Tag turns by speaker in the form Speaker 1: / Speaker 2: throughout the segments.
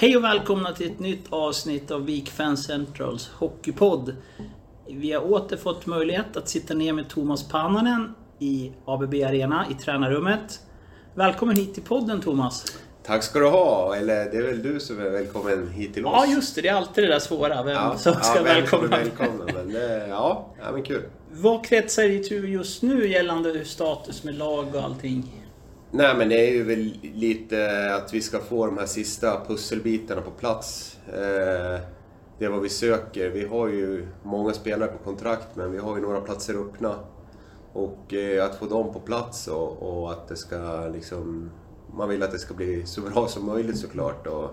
Speaker 1: Hej och välkomna till ett nytt avsnitt av Vik Fan Centrals Hockeypodd. Vi har åter fått möjlighet att sitta ner med Thomas Pannanen i ABB Arena i tränarrummet. Välkommen hit till podden Thomas.
Speaker 2: Tack ska du ha, eller det är väl du som är välkommen hit till oss?
Speaker 1: Ja just det, det är alltid det där svåra. Vem
Speaker 2: ja,
Speaker 1: som ska
Speaker 2: ja, vem
Speaker 1: välkomna.
Speaker 2: Välkomna men det, ja, ja, men kul.
Speaker 1: Vad kretsar i tur just nu gällande status med lag och allting?
Speaker 2: Nej men det är ju väl lite att vi ska få de här sista pusselbitarna på plats. Eh, det är vad vi söker. Vi har ju många spelare på kontrakt men vi har ju några platser öppna. Och eh, att få dem på plats och, och att det ska liksom... Man vill att det ska bli så bra som möjligt såklart. Och,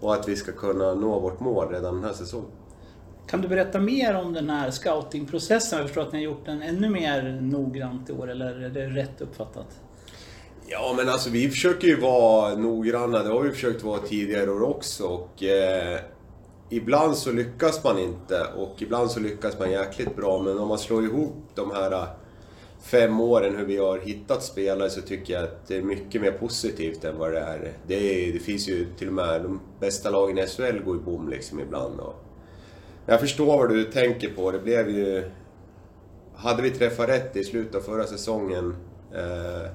Speaker 2: och att vi ska kunna nå vårt mål redan den här säsongen.
Speaker 1: Kan du berätta mer om den här scoutingprocessen? Jag förstår att ni har gjort den ännu mer noggrant i år, eller är det rätt uppfattat?
Speaker 2: Ja, men alltså vi försöker ju vara noggranna. Det har vi försökt vara tidigare år också. Och, eh, ibland så lyckas man inte och ibland så lyckas man jäkligt bra. Men om man slår ihop de här eh, fem åren hur vi har hittat spelare så tycker jag att det är mycket mer positivt än vad det är. Det, är, det finns ju till och med de bästa lagen i SHL går i bom liksom ibland. Och jag förstår vad du tänker på. Det blev ju... Hade vi träffat rätt i slutet av förra säsongen eh,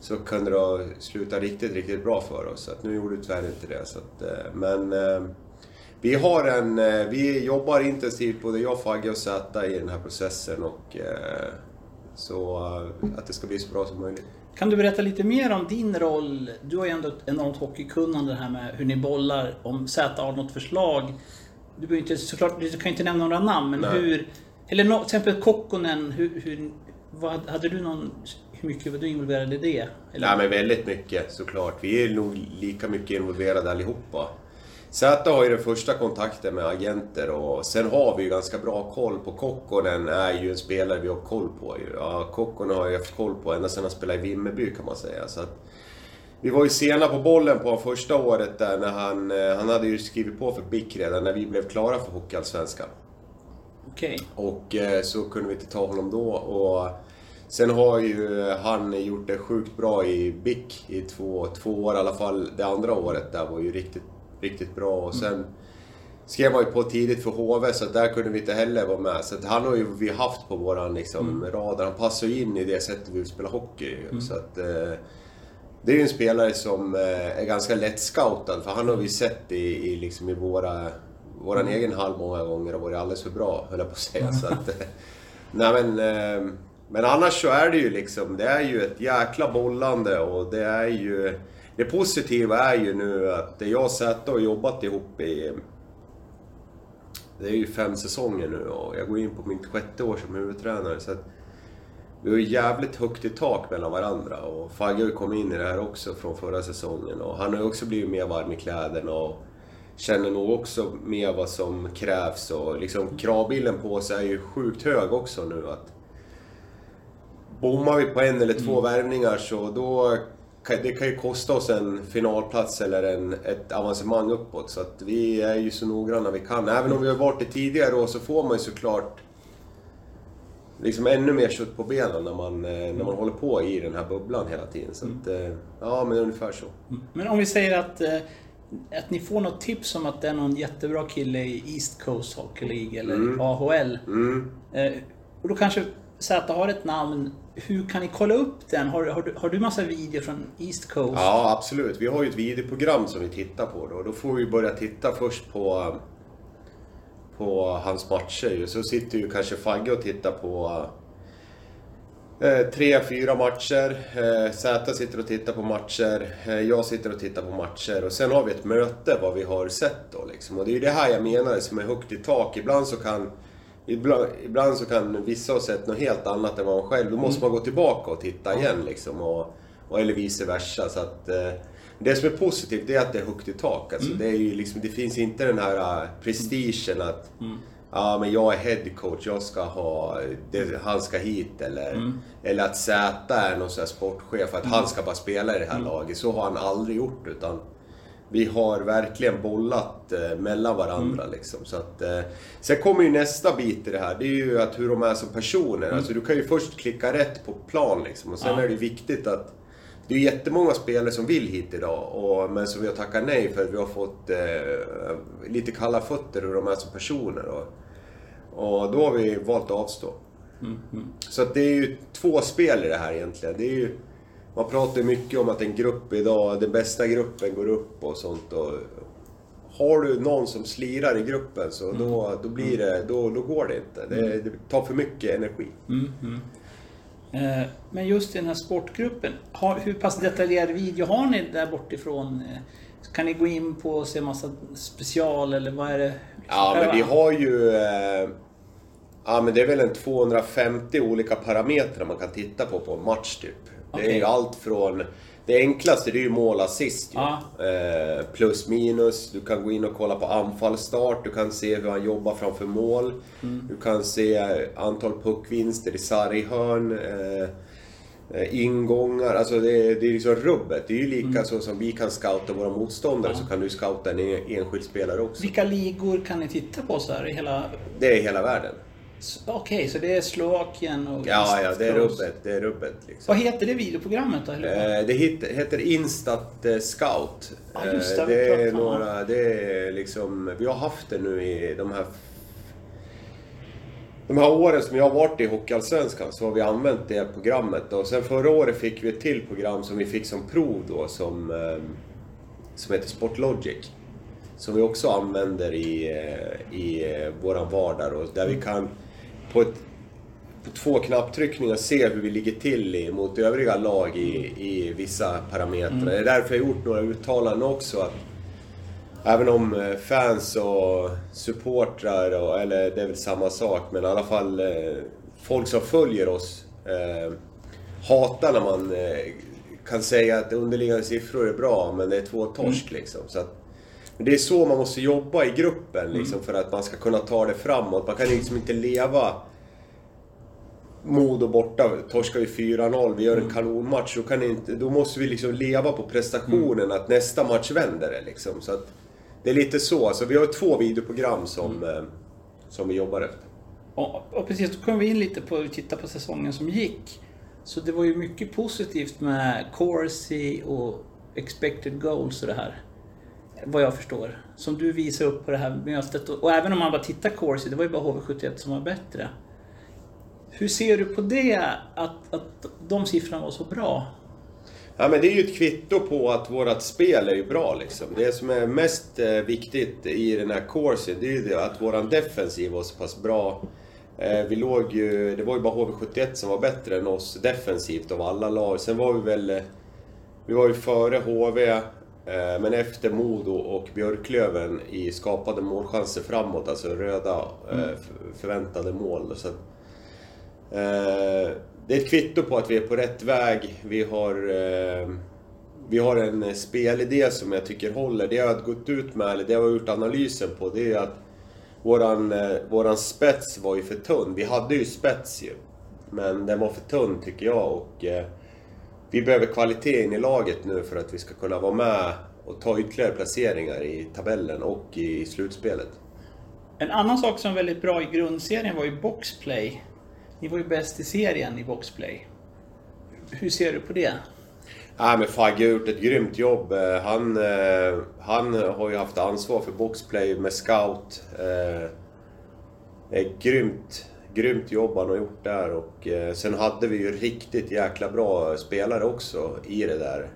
Speaker 2: så kunde det ha slutat riktigt, riktigt bra för oss. Så att nu gjorde det tyvärr inte det. Så att, eh, men eh, vi har en... Eh, vi jobbar intensivt, både jag, Fagge och Zäta, i den här processen. Och, så att det ska bli så bra som möjligt.
Speaker 1: Kan du berätta lite mer om din roll? Du har ju ändå ett enormt hockeykunnande här med hur ni bollar. Om Zäta har något förslag. Du, inte, såklart, du kan inte nämna några namn, men
Speaker 2: Nej.
Speaker 1: hur... Eller no, till exempel Kokkonen, hur, hur, vad, hade du någon... Hur mycket var du involverad i det? Eller?
Speaker 2: Nej men väldigt mycket såklart. Vi är nog lika mycket involverade allihopa. Zäta har ju den första kontakten med agenter och sen har vi ju ganska bra koll på Kokkonen är ju en spelare vi har koll på. Ja, Kokkonen har jag haft koll på ända sedan han spelade i Vimmerby kan man säga. Så att, vi var ju sena på bollen på första året där när han, eh, han hade ju skrivit på för BIK redan när vi blev klara för Hockeyallsvenskan.
Speaker 1: Okej.
Speaker 2: Och eh, så kunde vi inte ta honom då. Och sen har ju han gjort det sjukt bra i BIK i två, två år i alla fall. Det andra året där var ju riktigt, riktigt bra. Och sen skrev han ju på tidigt för HV så där kunde vi inte heller vara med. Så han har ju vi haft på våran liksom, radar. Han passar ju in i det sättet vi vill spela hockey. Så att, eh, det är ju en spelare som eh, är ganska lätt scoutad för han har vi sett i, i, liksom i våra, våran egen hall många gånger och varit alldeles för bra, höll jag på att säga. Så att, eh, nej men, men annars så är det ju liksom, det är ju ett jäkla bollande och det är ju... Det positiva är ju nu att det jag sett och jobbat ihop i... Det är ju fem säsonger nu och jag går in på mitt sjätte år som huvudtränare. Så att, vi har ju jävligt högt i tak mellan varandra och Fagge har ju kommit in i det här också från förra säsongen och han har ju också blivit mer varm i kläderna och känner nog också mer vad som krävs och liksom kravbilden på sig är ju sjukt hög också nu att Bommar vi på en eller två värvningar så då det kan ju kosta oss en finalplats eller en, ett avancemang uppåt. Så att vi är ju så noggranna vi kan. Även om vi har varit det tidigare år så får man ju såklart liksom ännu mer kött på benen när man, eh, när man håller på i den här bubblan hela tiden. Så att, eh, ja men ungefär så.
Speaker 1: Men om vi säger att, eh, att ni får något tips om att det är någon jättebra kille i East Coast Hockey League eller AHL.
Speaker 2: Mm.
Speaker 1: Och då kanske Zäta har ett namn. Hur kan ni kolla upp den? Har, har, du, har du massa videor från East Coast?
Speaker 2: Ja, absolut. Vi har ju ett videoprogram som vi tittar på då. Då får vi börja titta först på, på hans matcher ju. Så sitter ju kanske Fagge och tittar på eh, tre, fyra matcher. Eh, Zäta sitter och tittar på matcher. Eh, jag sitter och tittar på matcher. Och sen har vi ett möte vad vi har sett då liksom. Och det är ju det här jag menar som är högt i tak. Ibland så kan Ibland, ibland så kan vissa ha sett något helt annat än vad man själv... Då måste man gå tillbaka och titta igen liksom. Och, och, eller vice versa. Så att, eh, det som är positivt det är att det är högt i tak. Alltså, det, är liksom, det finns inte den här uh, prestigen att Ja men jag är head coach, jag ska ha, det, han ska hit eller, eller att Zäta är någon sån sportchef, att han ska bara spela i det här laget. Så har han aldrig gjort utan vi har verkligen bollat eh, mellan varandra liksom. Så att, eh, sen kommer ju nästa bit i det här. Det är ju att hur de är som personer. Alltså du kan ju först klicka rätt på plan liksom. Och sen
Speaker 1: Ja.
Speaker 2: är det viktigt att det är jättemånga spelare som vill hit idag, och, men som vi har tackat nej för att vi har fått eh, lite kalla fötter hur de är som personer. Och, och då har vi valt att avstå. Så att det är ju två spel i det här egentligen. Det är ju, man pratar mycket om att en grupp idag, den bästa gruppen går upp och sånt. Och har du någon som slirar i gruppen så då, då, blir det, då, då går det inte. Det, det tar för mycket energi.
Speaker 1: Eh, Men just i den här sportgruppen, har, hur pass detaljerad video har ni där bortifrån? Eh, Kan ni gå in på och se massa special eller vad är det?
Speaker 2: Ja, men vi har ju... Eh, ja, men det är väl en 250 olika parametrar man kan titta på på en match typ. Det är
Speaker 1: Okej.
Speaker 2: ju allt från... Det enklaste det är ju mål assist ju.
Speaker 1: Ja.
Speaker 2: Eh, plus minus, du kan gå in och kolla på anfallsstart, du kan se hur han jobbar framför mål.
Speaker 1: Mm.
Speaker 2: Du kan se antal puckvinster i sarghörn. Eh, eh, ingångar, alltså det, är- det är liksom rubbet. Det är ju lika
Speaker 1: Mm.
Speaker 2: så som vi kan scouta våra motståndare så kan du scouta en- enskild spelare också.
Speaker 1: Vilka ligor kan ni titta på så här i hela...
Speaker 2: Det är hela världen.
Speaker 1: Okej, så det är Slovakien och...
Speaker 2: Ja, ja, det är rubbet. Det är rubbet liksom.
Speaker 1: Vad heter det videoprogrammet då?
Speaker 2: Eh, Det heter Instat eh, Scout.
Speaker 1: Ja, just det,
Speaker 2: Eh, det är några, det är liksom, vi har haft det nu i de här de här åren som jag har varit i Hockeyallsvenskan så har vi använt det programmet och sen förra året fick vi ett till program som vi fick som prov då som, som heter Sportlogic. Som vi också använder i, i våran vardag och där vi kan på, ett, på två knapptryckningar se hur vi ligger till i, mot övriga lag i, i vissa parametrar. Det är därför jag gjort några uttalanden också. Att Även om eh, fans och supportrar, och, eller det är väl samma sak, men i alla fall eh, folk som följer oss eh, hatar när man eh, kan säga att underliggande siffror är bra, men det är två torsk liksom. Så att, men det är så man måste jobba i gruppen liksom, för att man ska kunna ta det framåt. Man kan liksom inte leva Modo borta, torskar vi 4-0, vi gör en kanonmatch. Då, kan inte, då måste vi liksom leva på prestationen, att nästa match vänder det liksom. Så att, det är lite så. Så vi har två videoprogram som, eh, som vi jobbar efter.
Speaker 1: Och, och precis, då kom vi in lite på att titta på säsongen som gick. Så det var ju mycket positivt med Corsi och expected goals och det här. Vad jag förstår. Som du visar upp på det här mötet. Och, och även om man bara tittar Corsi, det var ju bara HV71 som var bättre. Hur ser du på det, att, att de siffrorna var så bra?
Speaker 2: Ja men det är ju ett kvitto på att vårt spel är ju bra liksom. Det som är mest eh, viktigt i den här corsi, det är ju det att våran defensiv var så pass bra. Eh, vi låg ju, det var ju bara HV71 som var bättre än oss defensivt av alla lag. Sen var vi väl, eh, vi var ju före HV, men efter Modo och Björklöven i skapade målchanser framåt, alltså röda eh, f- förväntade mål. Så att, Eh, det är ett kvitto på att vi är på rätt väg. Vi har, eh, vi har en spelidé som jag tycker håller. Det jag har gått ut med, eller det jag har gjort analysen på, det är att våran, eh, våran spets var ju för tunn. Vi hade ju spets ju. Men den var för tunn tycker jag och eh, vi behöver kvalitet in i laget nu för att vi ska kunna vara med och ta ytterligare placeringar i tabellen och i slutspelet.
Speaker 1: En annan sak som var väldigt bra i grundserien var ju boxplay. Ni var ju bäst i serien i boxplay. Hur ser du på det?
Speaker 2: Ja, men Fagge har gjort ett grymt jobb. Eh, Han, eh, han har ju haft ansvar för boxplay med scout. Eh, grymt, grymt jobb han har gjort där och eh, sen hade vi ju riktigt jäkla bra spelare också i det där.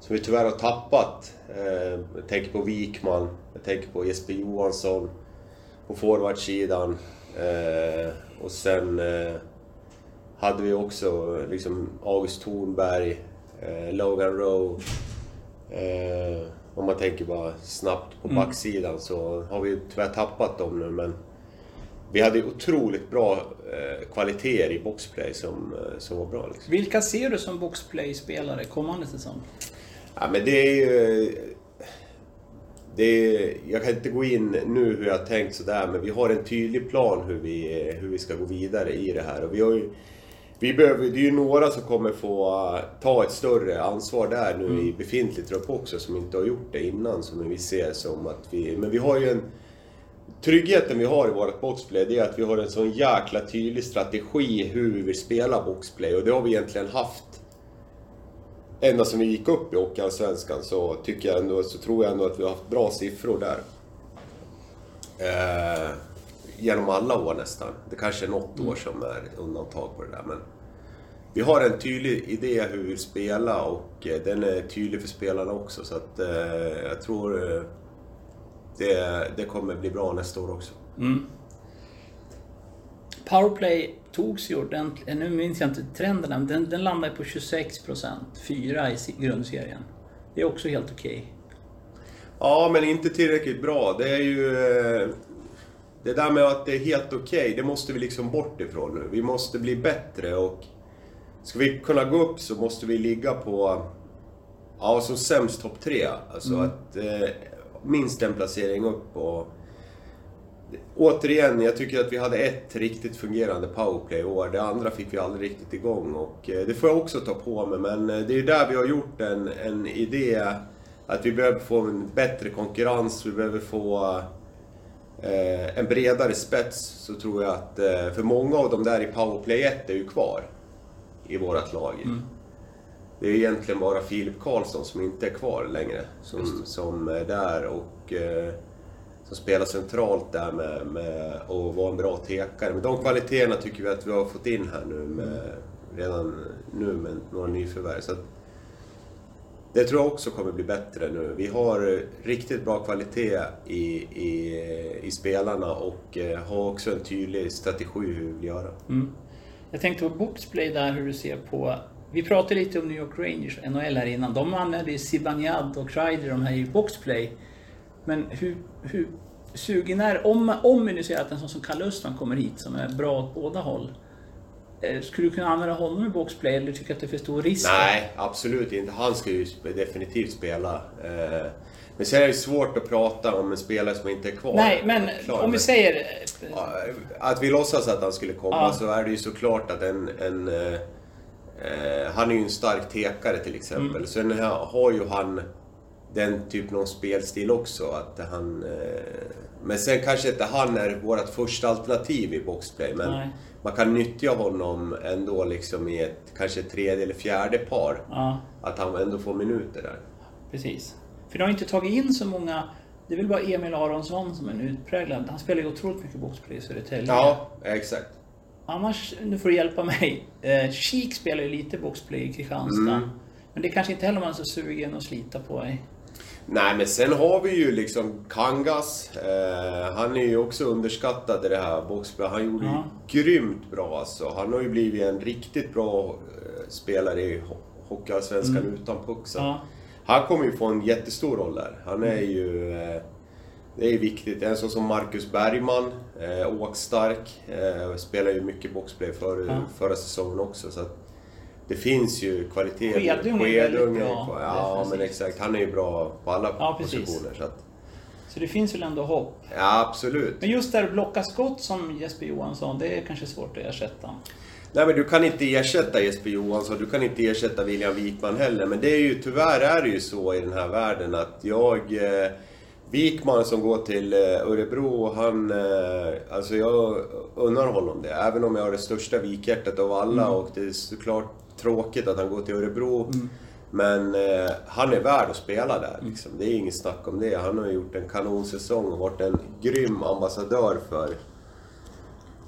Speaker 2: Som vi tyvärr har tappat. Eh, Jag tänker på Wikman, jag tänker på Jesper Johansson på forwardsidan. Eh, Och sen hade vi också liksom August Thornberg, Logan Rowe. Om man tänker bara snabbt på backsidan så har vi tyvärr tappat dem nu men vi hade otroligt bra eh, kvaliteter i boxplay som, eh, som var bra. Liksom.
Speaker 1: Vilka ser du som boxplay-spelare kommande säsong?
Speaker 2: Ja men det är ju... Det är, jag kan inte gå in nu hur jag har tänkt sådär men vi har en tydlig plan hur vi, hur vi ska gå vidare i det här. Och vi har ju, vi behöver, det är ju några som kommer få ta ett större ansvar där nu i befintlig trupp också som inte har gjort det innan. Som vi ser som att vi... Men vi har ju en... Tryggheten vi har i vårt boxplay det är att vi har en sån jäkla tydlig strategi hur vi vill spela boxplay och det har vi egentligen haft ända som vi gick upp i Hockeyallsvenskan så tycker jag ändå, så tror jag ändå att vi har haft bra siffror där. Eh, genom alla år nästan. Det kanske är något år som är undantag på det där. Men vi har en tydlig idé hur vi vill spela och eh, den är tydlig för spelarna också. Så att eh, jag tror eh, det, det kommer bli bra nästa år också.
Speaker 1: Mm. Powerplay togs ju ordentligt, nu minns jag inte trenderna, men den, den landade på 26%, fyra i si- grundserien. Det är också helt okej.
Speaker 2: Ja, men inte tillräckligt bra. Det är ju... eh, Det där med att det är helt okej, det måste vi liksom bort ifrån nu. Vi måste bli bättre och... Ska vi kunna gå upp så måste vi ligga på... Ja, som sämst topp tre. Alltså att... Eh, minst en placering upp och... Återigen, jag tycker att vi hade ett riktigt fungerande powerplay i år. Det andra fick vi aldrig riktigt igång och eh, det får jag också ta på mig. Men eh, det är ju där vi har gjort en, en idé att vi behöver få en bättre konkurrens, vi behöver få eh, en bredare spets. Så tror jag att, eh, för många av de där i powerplay 1 är ju kvar i vårt lag. Mm. Det är egentligen bara Filip Karlsson som inte är kvar längre, som, som är där och eh, som spelar centralt där med, med att vara en bra tekare. Men de kvaliteterna tycker vi att vi har fått in här nu med, redan nu med några nyförvärv. Så att, det tror jag också kommer bli bättre nu. Vi har eh, riktigt bra kvalitet i, i, i spelarna och eh, har också en tydlig strategi hur vi vill göra.
Speaker 1: Mm. Jag tänkte på boxplay där, hur du ser på... Vi pratade lite om New York Rangers, NHL här innan. De använde ju Zibanejad och Kreider, de här i boxplay. Men hur, hur sugen är... Om, om vi nu säger att en sån som Kalle Östman kommer hit, som är bra åt båda håll. eh, Skulle du kunna använda honom i boxplay, eller tycker du att det är för stor risk?
Speaker 2: Nej, absolut inte. Han ska ju definitivt spela. Eh, Men sen är det svårt att prata om en spelare som inte är kvar.
Speaker 1: Nej, men
Speaker 2: Klar,
Speaker 1: om vi säger... eh,
Speaker 2: Att vi låtsas att han skulle komma
Speaker 1: Ja.
Speaker 2: så är det ju såklart att en... en eh, han är ju en stark tekare till exempel.
Speaker 1: Mm.
Speaker 2: Sen har, har ju han den typen av spelstil också. Att han, eh, men sen kanske inte han är vårt första alternativ i boxplay. Men
Speaker 1: Nej.
Speaker 2: man kan nyttja honom ändå liksom i ett kanske tredje eller fjärde par.
Speaker 1: Ja,
Speaker 2: Att han ändå får minuter där.
Speaker 1: precis. För de har inte tagit in så många... Det är väl bara Emil Aronsson som är en utpräglad. Han spelar ju otroligt mycket boxplay i Södertälje.
Speaker 2: Ja, exakt.
Speaker 1: Annars, nu får du hjälpa mig. Eh, Kik spelar ju lite boxplay i Kristianstad.
Speaker 2: Mm.
Speaker 1: Men det är kanske inte heller man är så sugen att slita på. i.
Speaker 2: Nej, men sen har vi ju liksom Kangas. Eh, han är ju också underskattad i det här boxspelet. Han gjorde
Speaker 1: Ja.
Speaker 2: ju grymt bra alltså. Han har ju blivit en riktigt bra eh, spelare i ho- Hockeyallsvenskan utan puck.
Speaker 1: Mm. Ja.
Speaker 2: Han kommer ju få en jättestor roll där. Han är ju... Eh, det är viktigt. En sån som Marcus Bergman, eh, åkstark, eh, spelar ju mycket boxplay för,
Speaker 1: Ja.
Speaker 2: förra säsongen också. Så det finns ju kvalitet.
Speaker 1: Skedung är väldigt bra.
Speaker 2: Ja, men exakt. Han är ju bra på alla
Speaker 1: Ja,
Speaker 2: positioner. Så att,
Speaker 1: Så det finns väl ändå hopp.
Speaker 2: ja, absolut.
Speaker 1: Men just där blocka skott som Jesper Johansson, det är kanske svårt att ersätta.
Speaker 2: Nej, men du kan inte ersätta Jesper Johansson, du kan inte ersätta William Wikman heller. Men det är ju, tyvärr är det ju så i den här världen att jag... Eh, Wikman som går till eh, Örebro, han... Eh, alltså jag unnar honom det. Även om jag har det största vikhjärtat av alla och det är såklart tråkigt att han går till Örebro. Men eh, han är värd att spela där. Liksom. Det är inget snack om det. Han har gjort en kanonsäsong och varit en grym ambassadör för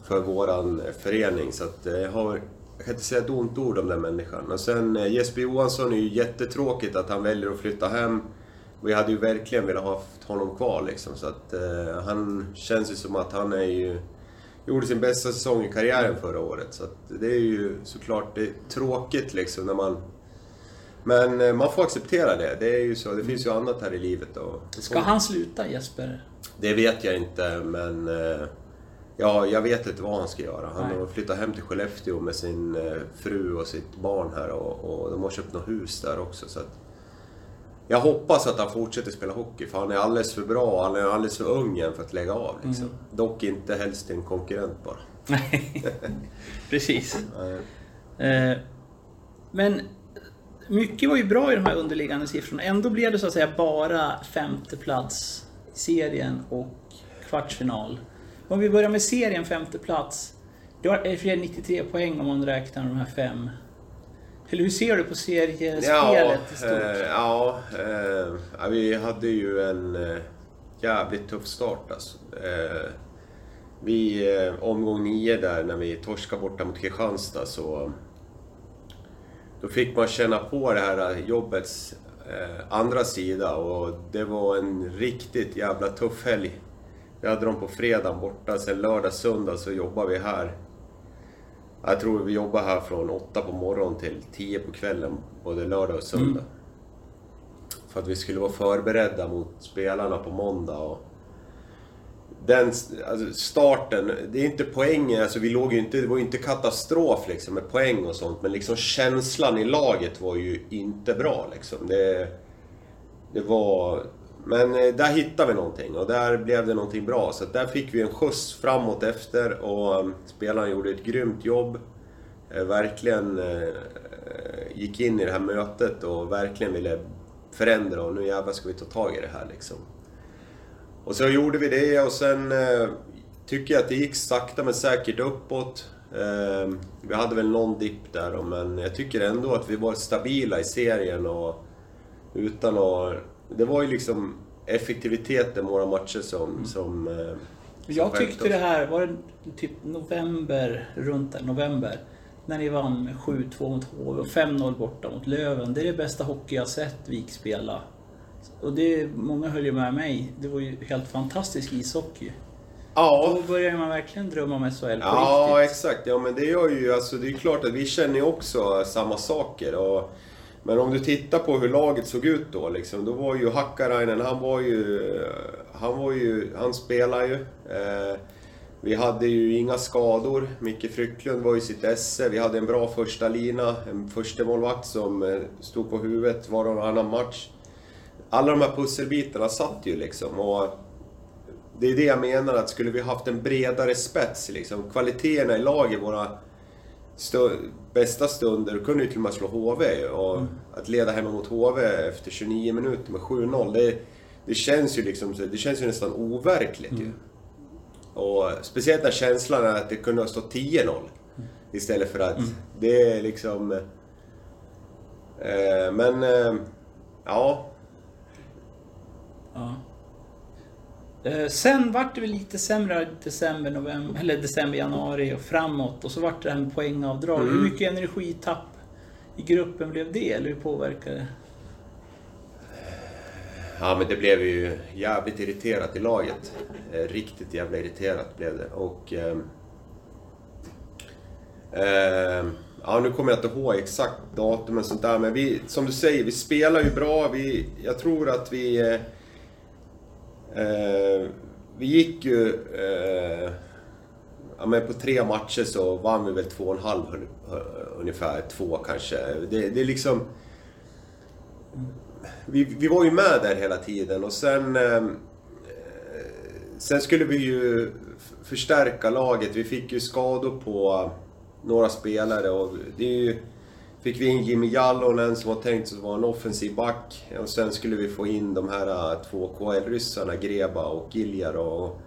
Speaker 2: för våran förening. Så att eh, jag har... Jag kan inte säga ett ont ord om den människan. Och sen eh, Jesper Johansson är ju jättetråkigt att han väljer att flytta hem. Vi hade ju verkligen velat ha honom kvar liksom. Så att eh, han känns ju som att han är ju... Gjorde sin bästa säsong i karriären förra året. Så att det är ju såklart det tråkigt liksom när man... Men eh, man får acceptera det. Det är ju så. Det finns ju annat här i livet. Och
Speaker 1: Ska han sluta Jesper?
Speaker 2: det vet jag inte, men... eh, Ja, jag vet inte vad han ska göra. Han
Speaker 1: Nej.
Speaker 2: har flyttat hem till Skellefteå med sin eh, fru och sitt barn här och, och de har köpt något hus där också. Så att jag hoppas att han fortsätter spela hockey, för han är alldeles för bra han är alldeles för ung än för att lägga av. Liksom.
Speaker 1: Mm.
Speaker 2: Dock inte helst en konkurrent bara.
Speaker 1: Nej, precis.
Speaker 2: Nej.
Speaker 1: Eh, Men mycket var ju bra i de här underliggande siffrorna. Ändå blev det så att säga bara femte plats i serien och kvartsfinal. Om vi börjar med serien femte plats. Är fler 93 poäng om man räknar de här fem eller hur ser du på seriespelet
Speaker 2: Ja,
Speaker 1: i stort?
Speaker 2: eh, ja, eh, vi hade ju en eh, jävligt tuff start alltså. Eh, vi, eh, omgång nio där när vi torskade borta mot Kristianstad så... Då fick man känna på det här eh, jobbets eh, andra sida och det var en riktigt jävla tuff helg. Vi hade dem på fredag borta, sen lördag, söndag så jobbade vi här. Jag tror vi jobbade här från åtta på morgonen till tio på kvällen, både lördag och söndag. För att vi skulle vara förberedda mot spelarna på måndag. Och den alltså starten, det är inte poängen, alltså vi låg ju inte, det var ju inte katastrof liksom med poäng och sånt, men liksom känslan i laget var ju inte bra liksom. Det, det var... Men eh, där hittade vi någonting och där blev det någonting bra. Så att där fick vi en skjuts framåt efter och eh, spelaren spelarna gjorde ett grymt jobb. Eh, verkligen gick in i det här mötet och verkligen ville förändra och nu jävlar ska vi ta tag i det här liksom. Och så gjorde vi det och sen tycker jag att det gick sakta men säkert uppåt. Vi hade väl någon dipp där då, men jag tycker ändå att vi var stabila i serien och utan att... Det var ju liksom effektiviteten våra matcher som... som eh, som
Speaker 1: Jag tyckte det här, var det typ november, runt där, november. När ni vann med 7-2 mot HV och 5-0 borta mot Löven. Det är det bästa hockey jag sett Vik spela. Och det, många höll ju med mig. Det var ju helt fantastisk ishockey.
Speaker 2: Ja,
Speaker 1: Då börjar man verkligen drömma om SHL på
Speaker 2: Ja,
Speaker 1: riktigt.
Speaker 2: exakt. Ja, men det gör ju... Alltså, det är klart att vi känner ju också samma saker. Och, men om du tittar på hur laget såg ut då, liksom, då var ju Hakkarainen, han var ju... Han var ju... Han spelade ju. Eh, vi hade ju inga skador. Micke Frycklund var i sitt esse. Vi hade en bra första lina, en första målvakt som eh, stod på huvudet var och varannan match. Alla de här pusselbitarna satt ju liksom. Och det är det jag menar, att skulle vi haft en bredare spets, liksom, kvaliteterna i laget, våra bästa stunder, då kunde vi till och med slå HV. Och att leda hemma mot HV efter 29 minuter med 7-0, det, det känns ju liksom, det känns ju nästan overkligt ju. Och speciellt när känslan är att det kunde ha stått 10-0. Istället för att det är liksom... Eh, men, eh, ja.
Speaker 1: Ja. Eh, Sen vart det väl lite sämre december, november, eller december, januari och framåt. Och så vart det här med poängavdrag.
Speaker 2: Mm.
Speaker 1: Hur mycket energitapp i gruppen blev det? Eller hur påverkade det?
Speaker 2: Ja, men det blev ju jävligt irriterat i laget. Eh, Riktigt jävla irriterat blev det. Och... ehm, ja, nu kommer jag inte ihåg exakt datum och sånt där, men vi, som du säger, vi spelar ju bra. Vi, jag tror att vi... Eh, vi gick ju... Eh, ja, men på tre matcher så vann vi väl två och en halv un- ungefär. Två kanske. Det, det är liksom vi, vi var ju med där hela tiden och sen... Eh, sen skulle vi ju förstärka laget. Vi fick ju skador på några spelare och det är ju... Fick vi in Jimmy Jallonen som var tänkt att vara en offensiv back. Och sen skulle vi få in de här eh, två KL-ryssarna, Greba och Giljar och...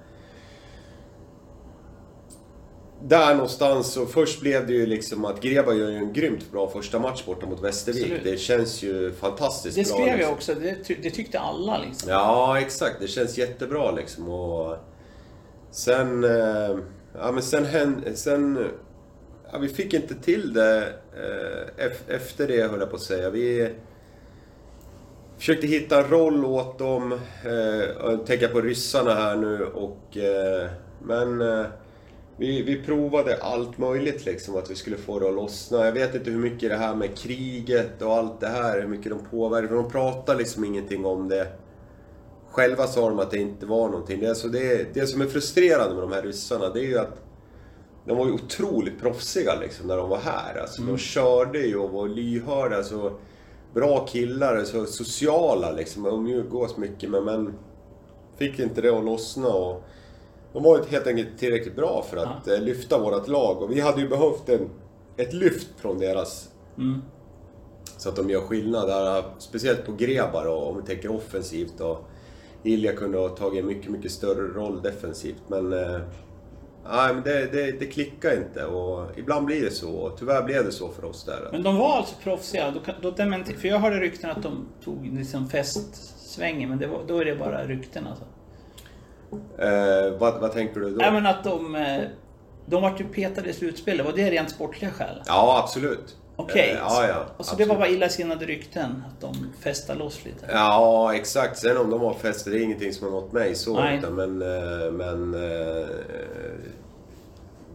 Speaker 2: Där någonstans så först blev det ju liksom att Greba gör ju en grymt bra första match borta mot Västervik.
Speaker 1: Absolut.
Speaker 2: Det känns ju fantastiskt
Speaker 1: Det
Speaker 2: bra.
Speaker 1: skrev jag
Speaker 2: liksom.
Speaker 1: också. Det, ty- det tyckte alla liksom.
Speaker 2: Ja, exakt. Det känns jättebra liksom. Och sen... eh, Ja, men sen. Sen... Ja, vi fick inte till det Eh, efter det, höll jag på att säga. Vi försökte hitta en roll åt dem. Eh, jag tänker på ryssarna här nu och... Eh, men... Vi, vi provade allt möjligt liksom, att vi skulle få det att lossna. Jag vet inte hur mycket det här med kriget och allt det här, hur mycket de påverkar. För de pratar liksom ingenting om det. Själva sa de att det inte var någonting. Det, alltså det, det som är frustrerande med de här ryssarna, det är ju att de var ju otroligt proffsiga liksom när de var här. Alltså, De körde ju och var lyhörda. Alltså, bra killar, så sociala liksom. De umgås mycket med men fick inte det att lossna. Och de var helt enkelt tillräckligt bra för att eh, lyfta vårt lag. Och vi hade ju behövt en, ett lyft från deras
Speaker 1: Mm.
Speaker 2: så att de gör skillnad där, speciellt på Grebar och om vi tänker offensivt. Och Ilja kunde ha tagit en mycket, mycket större roll defensivt. Men eh, nej, men det, det, det klickar inte och ibland blir det så. Och tyvärr blev det så för oss där.
Speaker 1: Men de var alltså proffsiga? Då, då för jag hörde rykten att de tog liksom festsvängen, men var, då är det bara rykten alltså.
Speaker 2: Eh, vad, vad tänker du då?
Speaker 1: Nej men att de... eh, De vart ju petade i slutspelet, var det rent sportliga skäl?
Speaker 2: Ja, absolut.
Speaker 1: Okej.
Speaker 2: Eh, ja, ja.
Speaker 1: Alltså det var bara illasinnade rykten, att de festade loss lite?
Speaker 2: Ja, exakt. Sen om de har fester, det är ingenting som har nått mig så. Utan, men... eh, men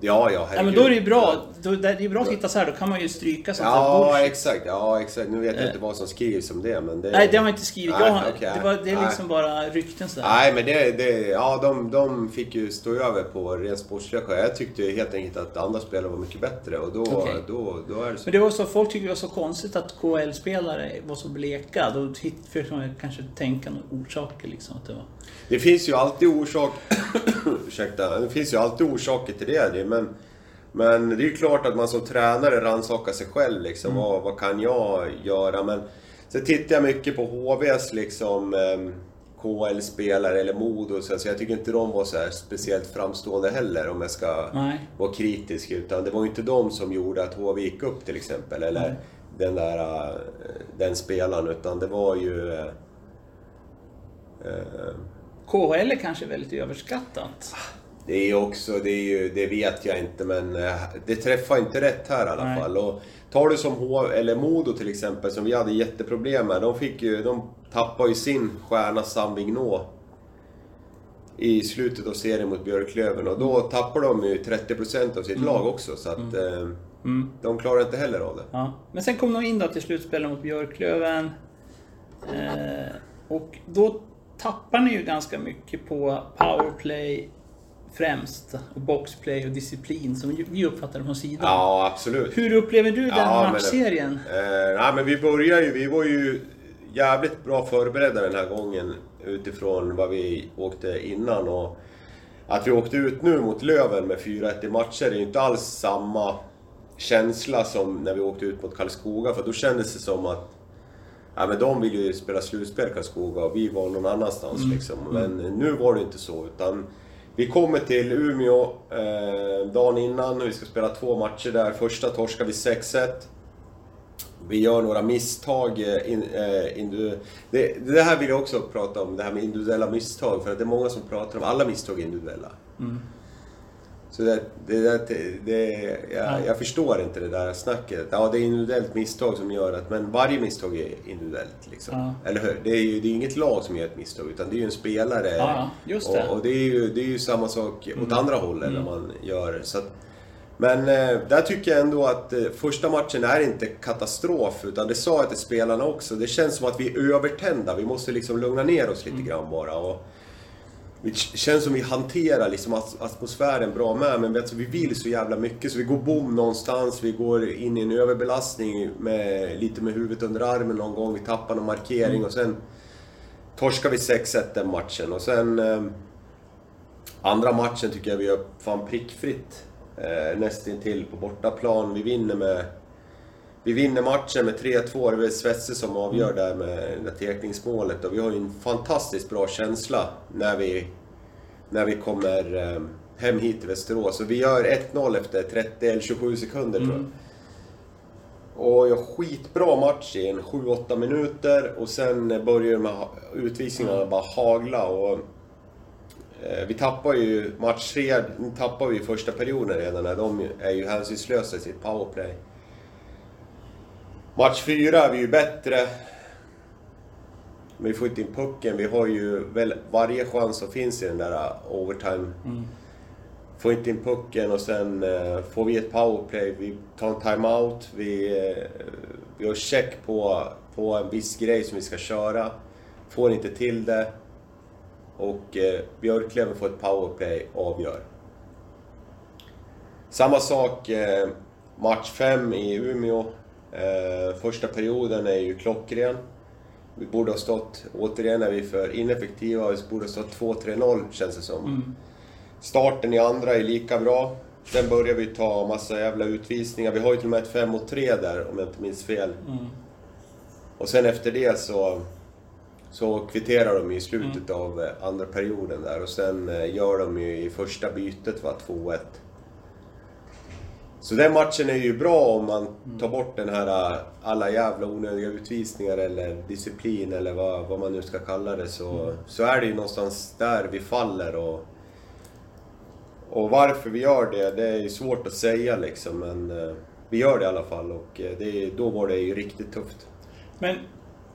Speaker 2: eh, ja, ja,
Speaker 1: Ja men då är det ju bra. Då, det är bra att hitta så här, då kan man ju stryka sånt
Speaker 2: Ja,
Speaker 1: bullshit.
Speaker 2: exakt. Ja, exakt. Nu vet jag inte vad som skrivs om det, men det...
Speaker 1: Nej, det har man inte skrivit.
Speaker 2: Nej,
Speaker 1: Jag har,
Speaker 2: okej.
Speaker 1: det, var, det är
Speaker 2: Nej.
Speaker 1: liksom bara rykten sådär.
Speaker 2: Nej, men det, det, ja, de, de fick ju stå över på rent sportsliga skäl. Jag tyckte helt enkelt att andra spelare var mycket bättre och då,
Speaker 1: Okej.
Speaker 2: då, då är det så.
Speaker 1: Men det var så, folk tyckte det var så konstigt att KL-spelare var så bleka. Då försökte man kanske tänka några orsaker liksom. Att det var...
Speaker 2: Det finns ju alltid orsak... Ursäkta. Det finns ju alltid orsaker till det. det men, men det är ju klart att man som tränare rannsakar sig själv. Liksom.
Speaker 1: Mm.
Speaker 2: Vad, vad kan jag göra? Men sen tittar jag mycket på HVs liksom, ehm, KL-spelare eller Modo. Så jag tycker inte de var så här speciellt framstående heller om jag ska
Speaker 1: Nej.
Speaker 2: vara kritisk. Utan det var ju inte de som gjorde att HV gick upp till exempel. Eller
Speaker 1: Nej.
Speaker 2: den där eh, den spelaren. Utan det var ju... eh, eh,
Speaker 1: KHL är kanske väldigt överskattat.
Speaker 2: Det är också, det, är ju, det vet jag inte men eh, det träffar inte rätt här i alla
Speaker 1: Nej.
Speaker 2: fall. Och tar du som H, eller Modo till exempel som vi hade jätteproblem med. De, fick ju, de tappade ju sin stjärna Sam Vignot i slutet av serien mot Björklöven och då tappar de ju 30% av sitt lag också så att eh,
Speaker 1: Mm.
Speaker 2: de klarar inte heller av det.
Speaker 1: Ja. Men sen kom de in då till slutspelet mot Björklöven. Eh, och då tappar ni ju ganska mycket på powerplay främst. Och boxplay och disciplin som vi uppfattar från sidan.
Speaker 2: Ja, absolut.
Speaker 1: Hur upplever du den
Speaker 2: Ja, men-
Speaker 1: matchserien?
Speaker 2: Eh, nej, men vi börjar ju, vi var ju jävligt bra förberedda den här gången utifrån vad vi åkte innan. Och att vi åkte ut nu mot Löven med 4-1 i matcher är ju inte alls samma känsla som när vi åkte ut mot Karlskoga. För då kändes det som att Ja, men de vill ju spela slutspel Karlskoga och vi var någon annanstans liksom. Men nu var det inte så utan vi kommer till Umeå eh, dagen innan. Vi ska spela två matcher där. Första torskar vi 6-1. Vi gör några misstag. eh, In, eh, det, det här vill jag också prata om, det här med individuella misstag. För att det är många som pratar om alla misstag är individuella. Mm. Så det, det, det, jag,
Speaker 1: Ja.
Speaker 2: jag förstår inte det där snacket. Ja, det är individuellt misstag som gör att... Men varje misstag är individuellt. Liksom.
Speaker 1: Ja.
Speaker 2: Eller hur? Det är ju det är inget lag som gör ett misstag, utan det är ju en spelare.
Speaker 1: Ja, just det.
Speaker 2: Och, och det, är ju, det är ju samma sak åt andra hållet när man gör så att, Men eh, där tycker jag ändå att eh, första matchen är inte katastrof, utan det sa jag till spelarna också. Det känns som att vi är övertända. Vi måste liksom lugna ner oss lite grann bara. Och, det känns som vi hanterar liksom atmosfären bra med, men vi vill så jävla mycket så vi går bom någonstans, vi går in i en överbelastning med, lite med huvudet under armen någon gång, vi tappar någon markering och sen torskar vi 6-1 den matchen och sen eh, andra matchen tycker jag vi gör fan prickfritt eh, nästintill på bortaplan. Vi vinner med vi vinner matchen med 3-2. Det är väl Svetse som avgör där med det där tekningsmålet. Och vi har ju en fantastiskt bra känsla när vi, när vi kommer eh, hem hit till Västerås. Och vi gör 1-0 efter 30 eller 27 sekunder tror jag. Och jag skitbra match i en 7-8 minuter och sen börjar de här utvisningarna bara hagla. Och, eh, vi tappar ju match 3, tappar vi första perioden redan när de är ju hänsynslösa i sitt powerplay. Match 4 är vi ju bättre. Men vi får inte in pucken. Vi har ju väl varje chans som finns i den där uh, overtime. Får inte in pucken och sen eh, får vi ett powerplay. Vi tar en timeout. Vi, eh, vi har check på, på en viss grej som vi ska köra. Får inte till det. Och eh, Björklöven får ett powerplay och avgör. Samma sak eh, match 5 i Umeå. Eh, första perioden är ju klockren. Vi borde ha stått, återigen är vi för ineffektiva, vi borde ha stått 2-3-0 känns det som. Starten i andra är lika bra. Sen börjar vi ta massa jävla utvisningar. Vi har ju till och med ett 5 mot 3 där om jag inte minns fel. Och sen efter det så Så kvitterar de i slutet av eh, andra perioden där och sen eh, gör de ju i första bytet va, 2-1. Så den matchen är ju bra om man tar bort den här äh, alla jävla onödiga utvisningar eller disciplin eller vad, vad man nu ska kalla det. Så, så är det ju någonstans där vi faller och, och varför vi gör det, det är ju svårt att säga liksom men äh, vi gör det i alla fall och äh, det, då var det ju riktigt tufft.
Speaker 1: Men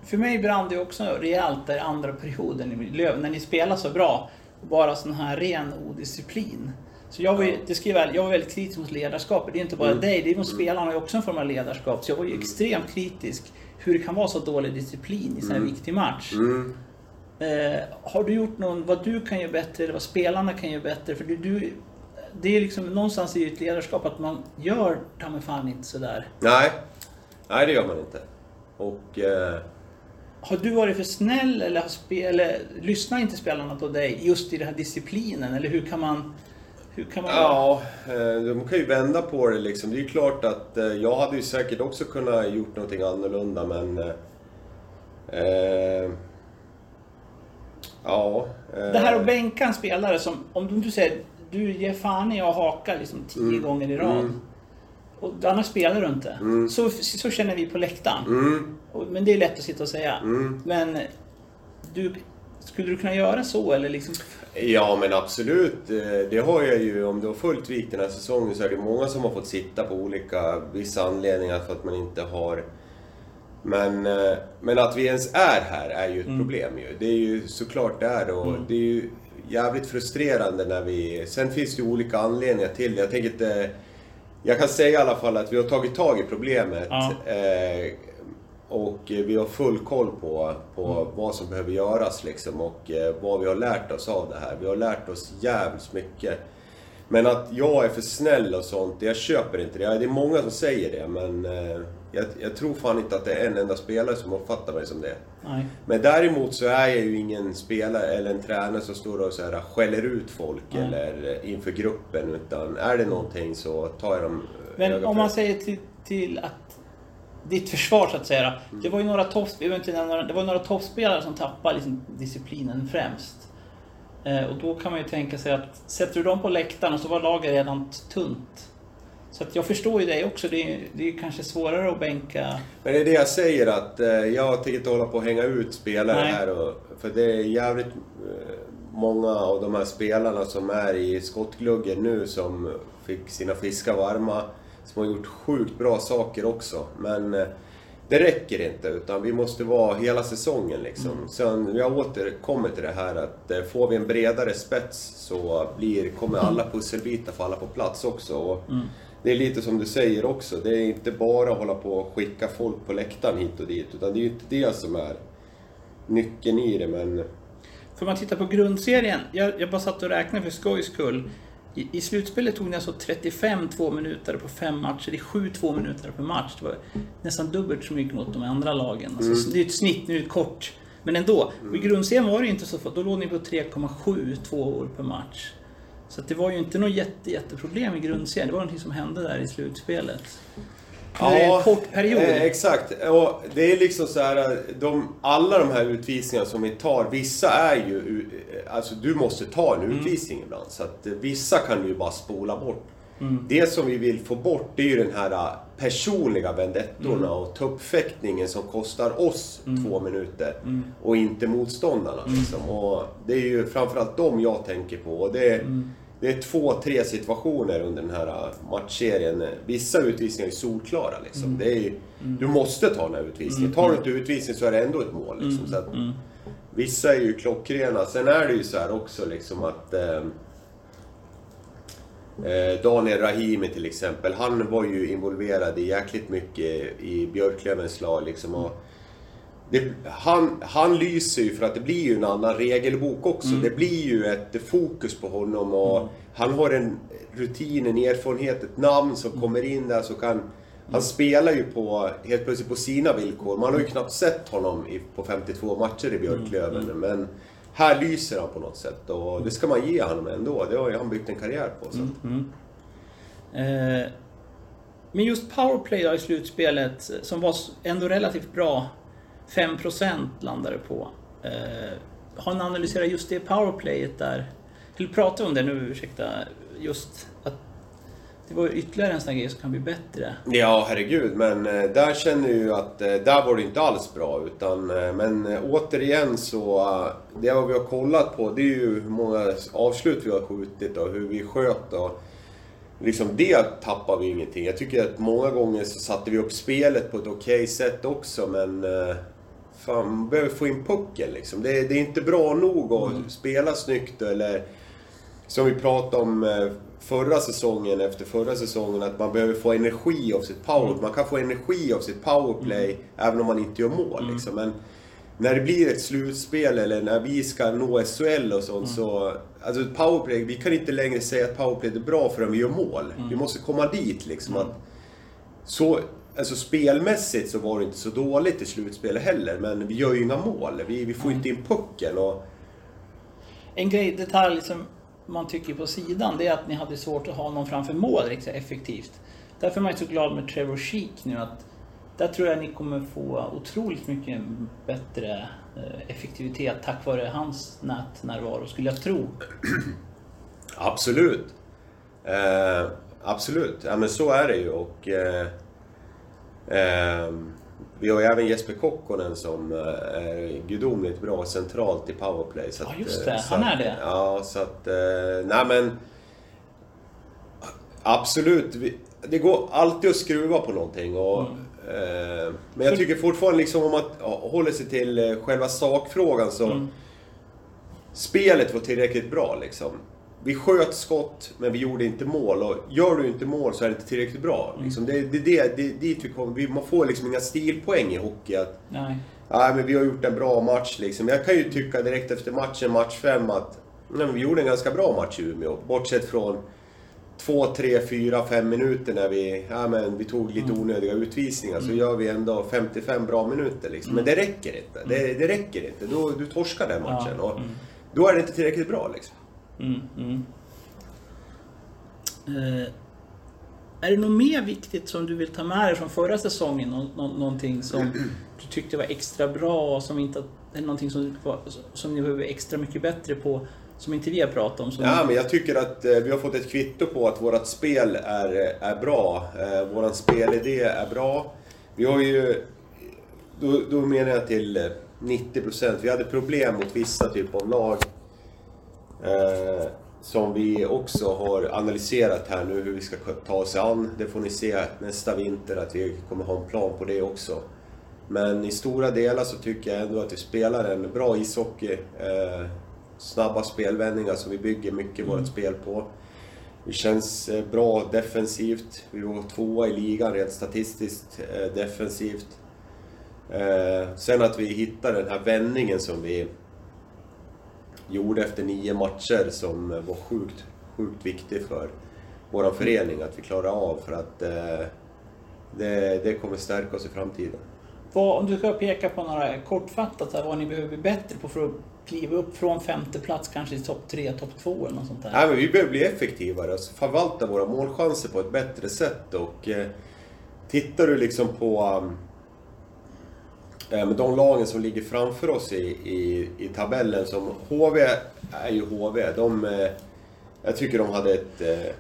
Speaker 1: för mig brann det också rejält där i andra perioden i Löven, när ni spelar så bra. Bara sån här ren odisciplin. Så jag var ju, det ska jag, väl, jag var väldigt kritisk mot ledarskapet. Det är inte bara
Speaker 2: Mm.
Speaker 1: dig, det är mot spelarna har ju också en form av ledarskap. Så jag var ju extremt kritisk hur det kan vara så dålig disciplin i så här viktig match.
Speaker 2: Mm.
Speaker 1: Eh, har du gjort någon, vad du kan göra bättre eller vad spelarna kan göra bättre? För du, du, det är liksom någonstans i ett ledarskap att man gör ta mig fan inte sådär.
Speaker 2: Nej, nej det gör man inte. Och... Eh,
Speaker 1: Har du varit för snäll eller, har spe, eller lyssnar inte spelarna på dig just i den här disciplinen? Eller hur kan man... Hur kan man
Speaker 2: Ja, eh, de kan ju vända på det liksom. Det är ju klart att eh, jag hade ju säkert också kunnat gjort någonting annorlunda men... eh, Eh, ja. eh,
Speaker 1: Det här att bänka en spelare som, om du säger du ger fan i att haka liksom tio gånger i rad.
Speaker 2: Mm.
Speaker 1: Och annars spelar du inte. Så, så känner vi på läktaren.
Speaker 2: Mm,
Speaker 1: Men det är lätt att sitta och säga.
Speaker 2: mm.
Speaker 1: Men du, skulle du kunna göra så eller liksom?
Speaker 2: Ja men absolut. Eh, Det har jag ju, om du har följt Vik den här säsongen så är det många som har fått sitta på olika, vissa anledningar för att man inte har... Men, eh, men att vi ens är här är ju ett problem ju. Det är ju såklart det är och det är ju jävligt frustrerande när vi... Sen finns det ju olika anledningar till det. Jag tänker inte... Jag kan säga i alla fall att vi har tagit tag i problemet.
Speaker 1: Ja.
Speaker 2: Eh, och vi har full koll på, på vad som behöver göras liksom och eh, vad vi har lärt oss av det här. Vi har lärt oss jävligt mycket. Men att jag är för snäll och sånt, jag köper inte det. Det är många som säger det men eh, jag, jag tror fan inte att det är en enda spelare som uppfattar mig som det.
Speaker 1: Nej.
Speaker 2: Men däremot så är jag ju ingen spelare eller en tränare som står och så här skäller ut folk
Speaker 1: Nej.
Speaker 2: eller eh, inför gruppen. Utan är det någonting så tar jag dem eh,
Speaker 1: Men om man säger till, till att ditt försvar så att säga.
Speaker 2: Mm.
Speaker 1: Det var ju några några- det var några toppspelare som tappade liksom disciplinen främst. Eh, och då kan man ju tänka sig att sätter du dem på läktaren och så var laget redan tunt. Så att jag förstår ju dig också. Det är, det är kanske svårare att bänka.
Speaker 2: Men det är det jag säger att eh, jag tänker inte hålla på att hänga ut spelare
Speaker 1: Nej.
Speaker 2: här. Och, för det är jävligt eh, många av de här spelarna som är i skottgluggen nu som fick sina fiskar varma. Som har gjort sjukt bra saker också. Men eh, det räcker inte utan vi måste vara hela säsongen liksom. Sen jag återkommer till det här att eh, får vi en bredare spets så blir, kommer alla pusselbitar falla på plats också. Och Det är lite som du säger också, det är inte bara att hålla på och skicka folk på läktaren hit och dit. Utan det är ju inte det som är nyckeln i det men...
Speaker 1: För man tittar på grundserien. Jag, jag bara satt och räknade för skojs skull. I, I slutspelet tog ni alltså 35 två minuter på fem matcher. Det är 7 två minuter per match. Det var nästan dubbelt så mycket mot de andra lagen. Alltså, Det är ett snitt, nu är det kort. Men ändå. Och I grundserien var det ju inte så. Då låg ni på 3,7 tvåor per match. Så det var ju inte något jätte, jätteproblem i grundserien. Det var någonting som hände där i slutspelet. Ja, det är en kort period.
Speaker 2: Eh, exakt. Och det är liksom så här, de, alla de här utvisningarna som vi tar, vissa är ju... Alltså du måste ta en
Speaker 1: Mm.
Speaker 2: utvisning ibland. Så att eh, vissa kan du ju bara spola bort.
Speaker 1: Mm.
Speaker 2: Det som vi vill få bort, det är ju den här eh, personliga vendettorna
Speaker 1: Mm.
Speaker 2: och tuppfäktningen som kostar oss två minuter.
Speaker 1: Mm.
Speaker 2: Och inte motståndarna liksom. Och det är ju framförallt dem jag tänker på. Och det
Speaker 1: Mm.
Speaker 2: Det är två, tre situationer under den här äh, matchserien. Vissa utvisningar är solklara liksom.
Speaker 1: Mm.
Speaker 2: Det är ju, Du måste ta den här utvisningen. Tar du inte utvisning så är det ändå ett mål
Speaker 1: Mm.
Speaker 2: liksom. Så att, Vissa är ju klockrena. Sen är det ju så här också liksom att... Eh, Daniel Rahimi till exempel. Han var ju involverad i jäkligt mycket i Björklövens lag liksom. Och det, han, han lyser ju för att det blir ju en annan regelbok också. Det blir ju ett fokus på honom och han har en rutin, en erfarenhet, ett namn som kommer in där så kan... Han spelar ju på, helt plötsligt på sina villkor. Man har ju knappt sett honom i, på 52 matcher i Björklöven. Men här lyser han på något sätt och det ska man ge honom ändå. Det har ju han byggt en karriär på. Så.
Speaker 1: Eh, men just powerplay då i slutspelet, eh, som var ändå relativt bra, 5% det på. Eh, har ni analyserat just det powerplayet där? Eller prata om det nu, ursäkta. Just att det var ytterligare en sån här grej som kan bli bättre.
Speaker 2: Ja, herregud. Men eh, där känner jag ju att eh, där var det inte alls bra. Utan, eh, men återigen så, det vi har kollat på det är ju hur många avslut vi har skjutit och hur vi sköt. Och, liksom det tappar vi ingenting. Jag tycker att många gånger så satte vi upp spelet på ett okej sätt också men... Fan, man behöver få in pucken liksom. Det, är- det är inte bra nog att spela snyggt eller... Som vi pratade om eh, förra säsongen, efter förra säsongen, att man behöver få energi av sitt power. Man kan få energi av sitt powerplay även om man inte gör mål. Liksom. Men när det blir ett slutspel eller när vi ska nå SHL och sånt så... Alltså powerplay, vi kan inte längre säga att powerplay är bra förrän vi gör mål. Vi måste komma dit liksom. Att, så, alltså spelmässigt så var det inte så dåligt i slutspelet heller, men vi gör ju inga mål. Vi, vi får inte in pucken och...
Speaker 1: En grej, detalj som man tycker på sidan, det är att ni hade svårt att ha någon framför mål riktigt effektivt. Därför är man ju så glad med Trevor Sheek nu att där tror jag ni kommer få otroligt mycket bättre eh, effektivitet tack vare hans nätnärvaro, skulle jag tro.
Speaker 2: Absolut. Eh, absolut. Ja men så är det ju och... Eh, vi har ju även Jesper Kokkonen som eh, är gudomligt bra centralt i powerplay. Så
Speaker 1: Ja,
Speaker 2: att,
Speaker 1: just
Speaker 2: eh,
Speaker 1: det.
Speaker 2: så
Speaker 1: Han är
Speaker 2: att-
Speaker 1: det.
Speaker 2: Ja, så att... Eh, nej men... Absolut. Det går alltid att skruva på någonting. Och, eh, men jag tycker fortfarande liksom om man håller sig till själva sakfrågan så...
Speaker 1: Mm.
Speaker 2: Spelet var tillräckligt bra liksom. Vi sköt skott, men vi gjorde inte mål. Och gör du inte mål så är det inte tillräckligt bra. Liksom. Det är det, det, dit vi kommer. Man får liksom inga stilpoäng i hockey. Att,
Speaker 1: Nej.
Speaker 2: Nej, men vi har gjort en bra match liksom. Jag kan ju tycka direkt efter matchen, match 5, att nej, vi gjorde en ganska bra match i Umeå. Bortsett från två, tre, fyra, fem minuter när vi, ja, men vi tog lite onödiga utvisningar. Så gör vi ändå 55 bra minuter liksom. Men det räcker inte. Det, det räcker inte. Då, du torskar den matchen. Och då är det inte tillräckligt bra liksom.
Speaker 1: Mm, mm. Eh, är det något mer viktigt som du vill ta med dig från förra säsongen? Nå, nå, någonting som du tyckte var extra bra och som inte... Är någonting som, som ni behöver extra mycket bättre på? Som inte vi har pratat om?
Speaker 2: Ja, men jag tycker att eh, vi har fått ett kvitto på att vårt spel är, är bra. Eh, våran spelidé är bra. Vi har ju... Då, då menar jag till eh, 90%. Vi hade problem mot vissa typer av lag. Eh, som vi också har analyserat här nu hur vi ska ta oss an. Det får ni se nästa vinter att vi kommer ha en plan på det också. Men i stora delar så tycker jag ändå att vi spelar en bra ishockey. Eh, snabba spelvändningar som vi bygger mycket vårt spel på. Vi känns eh, bra defensivt. Vi var tvåa i ligan rent statistiskt eh, defensivt. Eh, sen att vi hittar den här vändningen som vi gjorde efter nio matcher som var sjukt, sjukt viktig för vår förening att vi klarar av för att eh, det, det kommer stärka oss i framtiden.
Speaker 1: Vad, om du ska peka på några kortfattat här, vad ni behöver bli bättre på för att kliva upp från femte plats kanske till topp tre, topp två eller något sånt där.
Speaker 2: Nej, men vi behöver bli effektivare och förvalta våra målchanser på ett bättre sätt. Och, eh, tittar du liksom på um, Eh, men de lagen som ligger framför oss i, i, i tabellen, som HV är ju HV. De, eh, jag tycker de hade ett... Eh,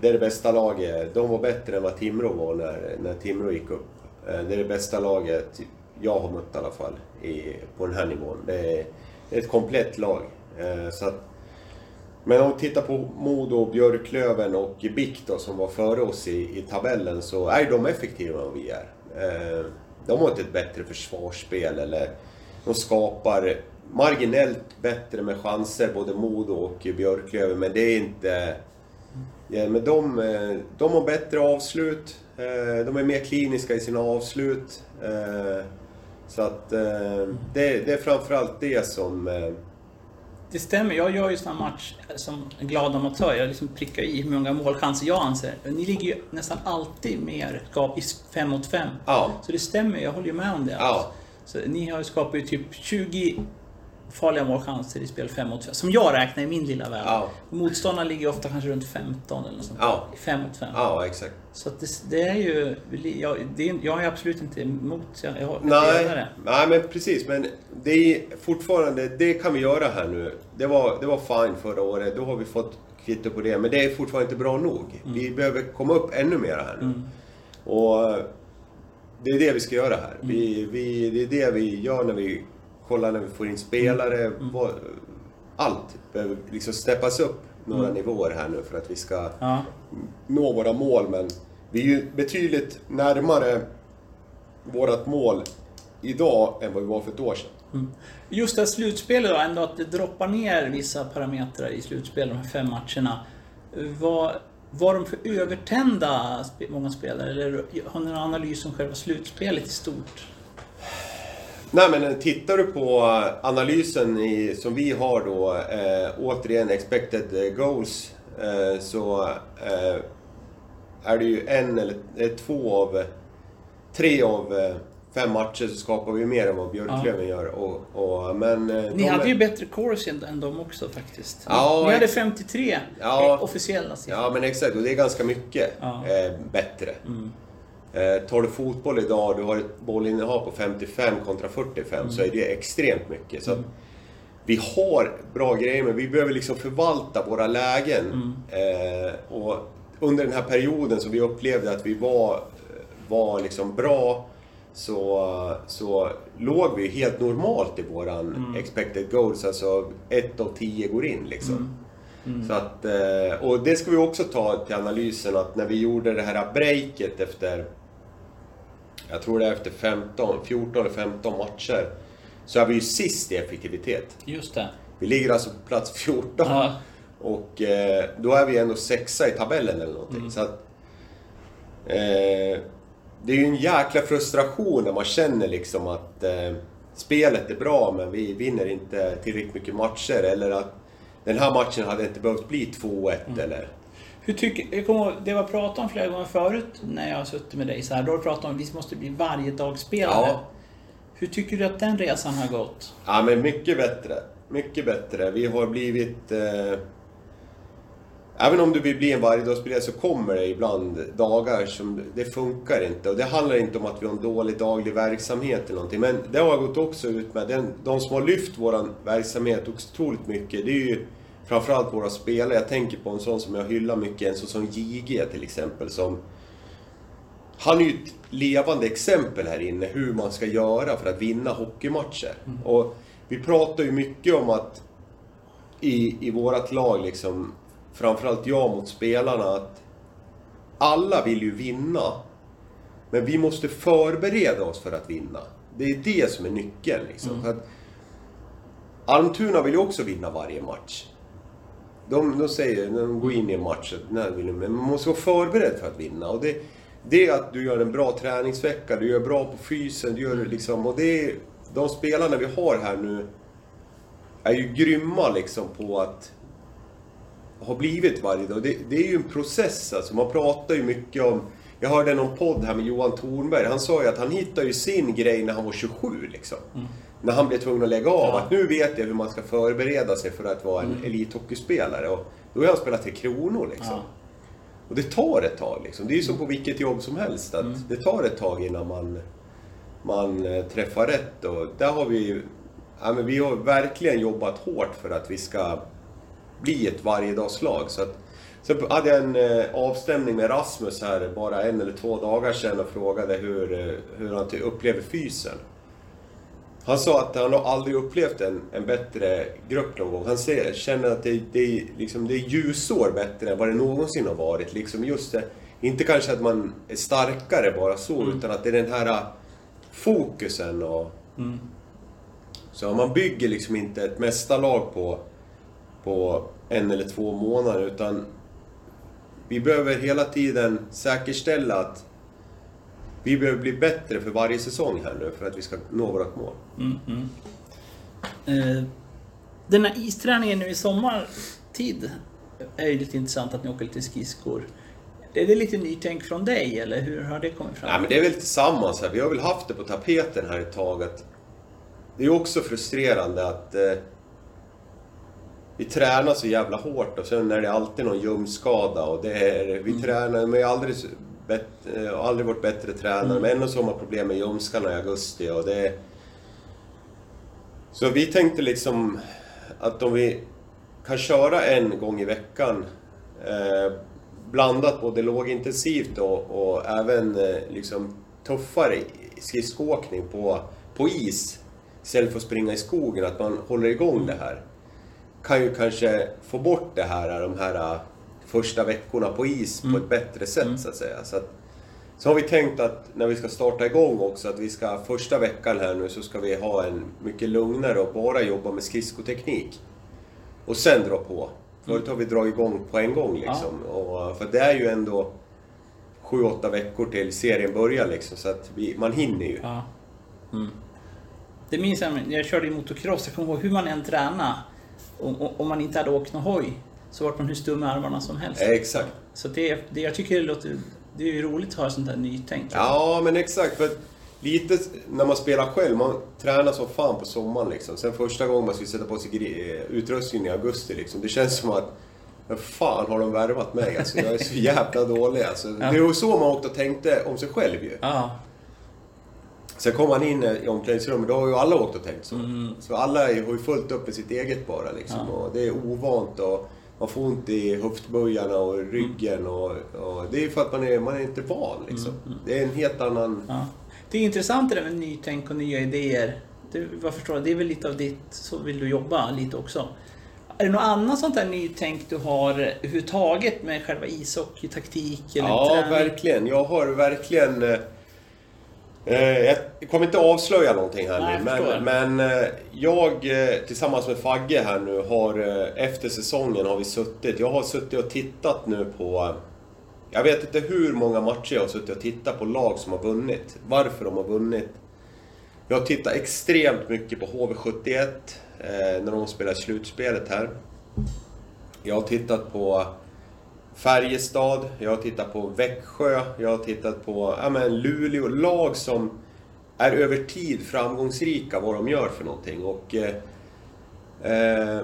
Speaker 2: det är det bästa laget. De var bättre än vad Timrå var när, när Timrå gick upp. Det är det bästa laget jag har mött i alla fall i, på den här nivån. Det är, det är ett komplett lag. Så att, men om vi tittar på Modo, Björklöven och BIK då, som var före oss i, i tabellen så är de effektivare än vad vi är. De har inte ett bättre försvarsspel eller de skapar marginellt bättre med chanser, både Modo och Björklöven, men det är inte... Ja, men de, eh, de har bättre avslut, eh, de är mer kliniska i sina avslut. Eh, så att det, det är framförallt det som...
Speaker 1: Det stämmer, jag gör ju här match som glad amatör. Jag liksom prickar i hur många målchanser jag anser. Ni ligger ju nästan alltid mer skap i fem mot fem.
Speaker 2: Ja,
Speaker 1: Så det stämmer, jag håller ju med om det.
Speaker 2: Ja.
Speaker 1: Så ni har ju skapat ju typ 20 farliga målchanser i spel 5 mot 5. Som jag räknar i min lilla värld.
Speaker 2: Ja.
Speaker 1: Motståndarna ligger ofta kanske runt 15 eller något sånt.
Speaker 2: Ja.
Speaker 1: 5 mot 5.
Speaker 2: Ja, exakt.
Speaker 1: Så det, det är ju... Jag, det är, jag är absolut inte emot. Jag, jag,
Speaker 2: Nej,
Speaker 1: det.
Speaker 2: nej, men precis. Men det är fortfarande, det kan vi göra här nu. Det var, det var fine förra året, då har vi fått kvitto på det. Men det är fortfarande inte bra nog. Vi behöver komma upp ännu mer här nu. Och det är det vi ska göra här. Vi, vi, det är det vi gör när vi kollar när vi får in spelare. Vad, allt behöver liksom steppas upp några nivåer här nu för att vi ska
Speaker 1: Ja.
Speaker 2: nå våra mål. Men vi är ju betydligt närmare vårat mål idag än vad vi var för ett år sedan.
Speaker 1: Just det här slutspelet då, ändå att det droppar ner vissa parametrar i slutspelet, de här fem matcherna. Var, var de för övertända, många spelare? Eller har ni någon analys om själva slutspelet i stort?
Speaker 2: Nej men tittar du på analysen i, som vi har då, eh, återigen expected goals, eh, så eh, är det ju en eller eh, två av, tre av eh, fem matcher så skapar vi mer än vad Björklöven gör. Och, och, men, eh,
Speaker 1: Ni
Speaker 2: de
Speaker 1: hade
Speaker 2: är-
Speaker 1: ju bättre chorus än än dem också faktiskt.
Speaker 2: Ja,
Speaker 1: ni hade
Speaker 2: ex-
Speaker 1: 53
Speaker 2: Ja.
Speaker 1: eh, officiella siffror.
Speaker 2: Ja men exakt, och det är ganska mycket
Speaker 1: Ja.
Speaker 2: eh, bättre. Eh, tar du fotboll idag, du har ett bollinnehav på 55 kontra 45, så är det extremt mycket. Så att vi har bra grejer, men vi behöver liksom förvalta våra lägen. Eh, och under den här perioden som vi upplevde att vi var, var liksom bra, så, så låg vi helt normalt i våran expected goals. Alltså ett av tio går in liksom. Så att, eh, och det ska vi också ta till analysen att när vi gjorde det här breaket efter, jag tror det är efter 15, 14 eller 15 matcher, så är vi ju sist i effektivitet.
Speaker 1: Just det.
Speaker 2: Vi ligger alltså på plats 14.
Speaker 1: Ja.
Speaker 2: Och eh, då är vi ändå sexa i tabellen eller någonting.
Speaker 1: Mm.
Speaker 2: Så att, eh, det är ju en jäkla frustration när man känner liksom att eh, spelet är bra men vi vinner inte tillräckligt mycket matcher. Eller att den här matchen hade inte behövt bli 2-1
Speaker 1: Mm.
Speaker 2: eller...
Speaker 1: Hur tycker, jag kommer ihåg, det var pratat om flera gånger förut när jag har suttit med dig så här. Då har du pratat om att vi måste bli varje dag spelare.
Speaker 2: Ja.
Speaker 1: Hur tycker du att den resan har gått?
Speaker 2: Ja men mycket bättre. Mycket bättre. Vi har blivit... Eh, även om du vill bli en varjedagsspelare så kommer det ibland dagar som det funkar inte. Och det handlar inte om att vi har en dålig daglig verksamhet eller någonting. Men det har jag gått också ut med. Den, de som har lyft vår verksamhet otroligt mycket, det är ju framförallt våra spelare. Jag tänker på en sån som jag hyllar mycket, en sån som JG till exempel. Som, han är ju ett levande exempel här inne hur man ska göra för att vinna hockeymatcher. Och vi pratar ju mycket om att i, i vårat lag, liksom, framförallt jag mot spelarna, att alla vill ju vinna. Men vi måste förbereda oss för att vinna. Det är det som är nyckeln. Liksom. Att Almtuna vill ju också vinna varje match. De, de säger när de går in i en match att vill de- men man måste vara förberedd för att vinna. Och det, det är att du gör en bra träningsvecka, du gör bra på fysen, du gör liksom... Och det är, de spelarna vi har här nu är ju grymma liksom på att ha blivit varje dag. Det, det är ju en process alltså. Man pratar ju mycket om... Jag hörde någon podd här med Johan Thornberg. Han sa ju att han hittade ju sin grej när han var 27 liksom. Mm. När han blev tvungen att lägga av.
Speaker 1: Ja.
Speaker 2: Att nu vet jag hur man ska förbereda sig för att vara en elithockeyspelare. Och då har han spelat till Kronor liksom.
Speaker 1: Ja.
Speaker 2: Och det tar ett tag liksom. Det är ju som på vilket jobb som helst. Att Det tar ett tag innan man, man eh, träffar rätt. Och där har vi. Ja, men vi har verkligen jobbat hårt för att vi ska bli ett varjedagslag. Så att, sen hade jag en eh, avstämning med Rasmus här bara en eller två dagar sedan och frågade hur, eh, hur han upplever fysen. Han sa att han har aldrig upplevt en, en bättre grupp någon gång. Han ser, känner att det, det, liksom, det är ljusår bättre än vad det någonsin har varit. Liksom just det, inte kanske att man är starkare bara så, utan att det är den här fokusen och... Så man bygger liksom inte ett mästarlag på, på en eller två månader, utan vi behöver hela tiden säkerställa att vi behöver bli bättre för varje säsong här nu för att vi ska nå vårt mål.
Speaker 1: Eh, den här isträningen nu i sommartid är ju lite intressant att ni åker lite skridskor. Är det lite nytänk från dig eller hur har det kommit fram?
Speaker 2: Nej men det är väl tillsammans här. Vi har väl haft det på tapeten här ett tag att det är också frustrerande att eh, vi tränar så jävla hårt och sen är det alltid någon ljumskada och det är, vi
Speaker 1: Mm.
Speaker 2: tränar, men aldrig, bet, eh, har aldrig varit bättre tränare
Speaker 1: Mm.
Speaker 2: men ändå så har man problem med ljumskarna i augusti och det Så vi tänkte liksom att om vi kan köra en gång i veckan eh, blandat både lågintensivt och, och även eh, liksom tuffare skridskoåkning på, på is istället för att springa i skogen, att man håller igång det här. Kan ju kanske få bort det här, de här första veckorna på is på ett bättre sätt så att säga. Så, att, så har vi tänkt att när vi ska starta igång också, att vi ska första veckan här nu så ska vi ha en mycket lugnare och bara jobba med skridskoteknik. Och sen dra på. Förut har vi dragit igång på en gång liksom. Och, för det är ju ändå 7-8 veckor till serien börjar liksom, så att vi, man hinner ju.
Speaker 1: Ja. Mm. Det minns jag, jag körde i motocross, jag kommer ihåg hur man än tränade. Om, om man inte hade åkt någon hoj så var man hur stum i armarna som helst.
Speaker 2: Eh, Exakt.
Speaker 1: Så det, det, jag tycker det låter... Det är ju roligt att ha sånt här nytänk.
Speaker 2: Ja, men exakt. För lite när man spelar själv, man tränar som fan på sommaren liksom. Sen första gången man ska sätta på sig eh, utrustningen i augusti liksom. Det känns som att fan har de värvat mig? Alltså, jag är så jävla dålig. Alltså, Det är ju så man åkte och tänkte om sig själv ju.
Speaker 1: Ja.
Speaker 2: Sen kom man in i omklädningsrummet, då har ju alla åkt och tänkt så.
Speaker 1: Mm.
Speaker 2: Så alla har ju fullt upp med sitt eget bara liksom. Och det är ovant och man får ont i höftböjarna och ryggen och, och det är för att man är, man är inte van liksom. Det är en helt annan...
Speaker 1: Ja. Det är intressant det där med nytänk och nya idéer. Det, vad förstår jag, det är väl lite av ditt, så vill du jobba lite också. Är det något annat sånt där nytänk du har överhuvudtaget med själva ishockey, taktik eller
Speaker 2: Ja,
Speaker 1: träning?
Speaker 2: verkligen. Jag har verkligen... eh, jag kommer inte avslöja någonting här
Speaker 1: Nej,
Speaker 2: nu,
Speaker 1: jag
Speaker 2: men, men eh, jag eh, tillsammans med Fagge här nu har efter säsongen har vi suttit, jag har suttit och tittat nu på jag vet inte hur många matcher jag har suttit och tittat på lag som har vunnit. Varför de har vunnit. Jag har tittat extremt mycket på HV71 eh, när de spelar slutspelet här. Jag har tittat på Färjestad, jag har tittat på Växjö, jag har tittat på ja, men Luleå. Lag som är över tid framgångsrika vad de gör för någonting. Och, eh, eh,